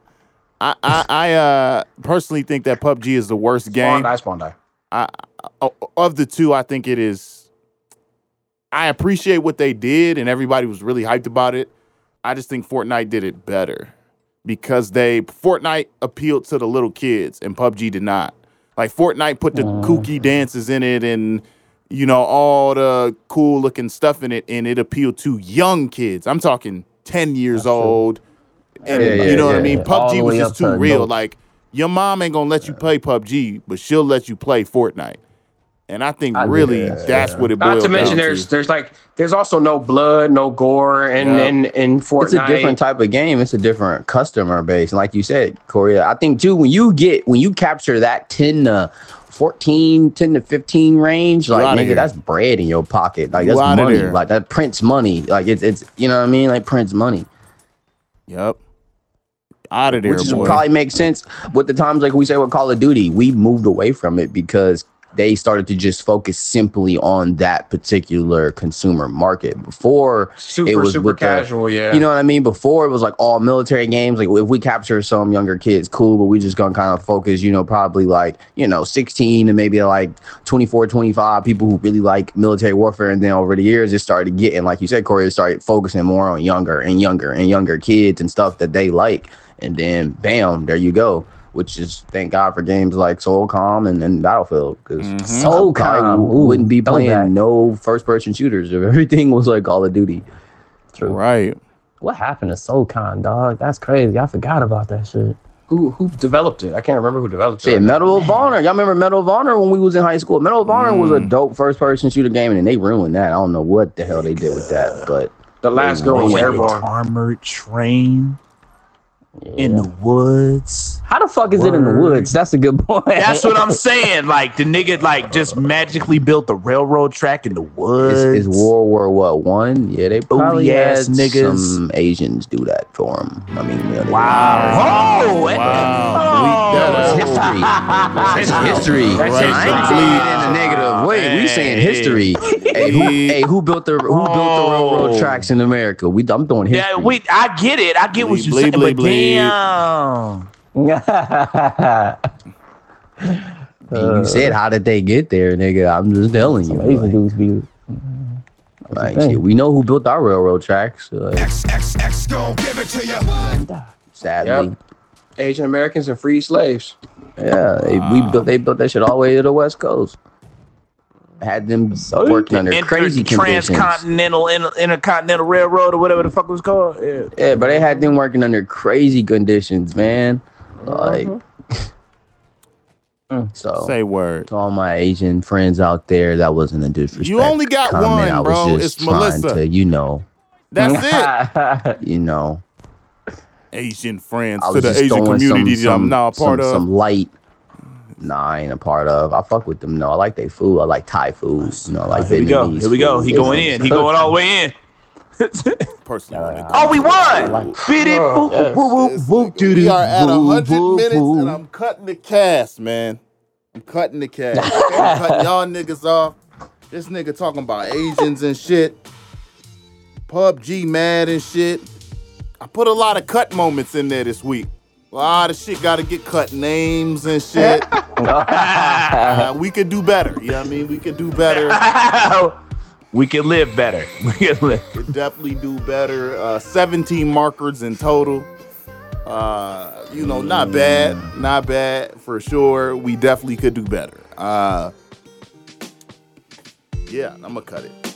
I I, I uh personally think that PUBG is the worst Spawn game. die, spawn die. I, o- of the two, I think it is. I appreciate what they did, and everybody was really hyped about it. I just think Fortnite did it better because they Fortnite appealed to the little kids, and PUBG did not. Like Fortnite put the mm. kooky dances in it, and you know all the cool looking stuff in it, and it appealed to young kids. I'm talking ten years old, and Yeah, yeah, you know what I mean. yeah. All PUBG was just too real. adults. Like your mom ain't gonna let you play PUBG, but she'll let you play Fortnite. And I think I get really that, that's what it Not boils to mention there's to. there's like there's also no blood, no gore and Yeah. in, in Fortnite. It's a different type of game. It's a different customer base. And like you said, Korea, I think too, when you get when you capture that 10 to 14, 10 to 15 range, like nigga, here. that's bread in your pocket. Like You that's money. Like that prints money. Like it's it's you know what I mean? Like prints money. Yep. Out of there, Which is boy. probably makes sense with the times like we say with Call of Duty. We moved away from it because they started to just focus simply on that particular consumer market. Before super it was super with the- casual, yeah. You know what I mean? Before it was like all military games. Like if we capture some younger kids, cool, but we just gonna kind of focus, you know, probably like, you know, 16 and maybe like 24, 25 people who really like military warfare. And then over the years, it started getting, like you said, Corey, it started focusing more on younger and younger and younger kids and stuff that they like. And then bam, there you go. Which is thank God for games like SOCOM and, and Battlefield. Because mm-hmm. SOCOM, ooh, wouldn't be throwback. playing no first person shooters if everything was like Call of Duty. True. Right. What happened to SOCOM, dog? That's crazy. I forgot about that shit. who who developed it? I can't remember who developed Shit, it. Medal of Honor. Y'all remember Medal of Honor when we was in high school? Medal of Honor was a mm. dope first person shooter game, and they ruined that. I don't know what the hell they did with that, but The last girl was Wait, airborne. Armored train in the woods. How the fuck is it in the woods? That's a good point. That's what I'm saying. Like the nigga, like just magically built the railroad track in the woods. is, is World War what one? Yeah, they oh, probably Booty had ass niggas. some Asians do that for them. I mean, you know, Wow. Oh, Wow. That was oh. history. That's history. That's I ain't history. in a negative way. We saying history. Hey, who, hey, who built the who built the railroad Oh. tracks in America? We I'm throwing history. Yeah, we. I get it. I get what you're bleep, saying, but bleep, bleep. Damn. you said how did they get there, nigga? I'm just telling you. Asian Like, dudes be. like, thing. shit, we know who built our railroad tracks. Uh, sadly, Yep. Asian Americans and free slaves. yeah, they, we built they built that shit all the way to the west coast. Had them oh, working under Inter- crazy conditions. transcontinental, inter- intercontinental railroad, or whatever the fuck it was called. Yeah. Yeah, but they had them working under crazy conditions, man. Like, mm-hmm. mm. so Say word. to all my Asian friends out there, that wasn't a disrespect. You only got comment. one, I was bro. just It's trying Melissa. to, you know, That's it. you know. Asian friends to the Asian community some, that I'm some, now a part some, of. some light. Nah, I ain't a part of. I fuck with them. No, I like their food. I like Thai food. You know, like Here we go. Here we go. He going in. He going all the way in. Personally, Oh, we won. Beat it. Boop, boop, boop, boop, doo, we are at boop, 100 minutes and I'm cutting the cast, man. I'm cutting the cast. I'm cutting y'all niggas off. This nigga talking about Asians and shit. PUBG mad and shit. I put a lot of cut moments in there this week. A lot of shit got to get cut. Names and shit. Uh, we could do better. You know what I mean? We could do better. we can live better. We can live. could definitely do better. Uh, 17 markers in total. Uh, you know, not bad, not bad for sure. We definitely could do better. Uh, yeah, I'm gonna cut it.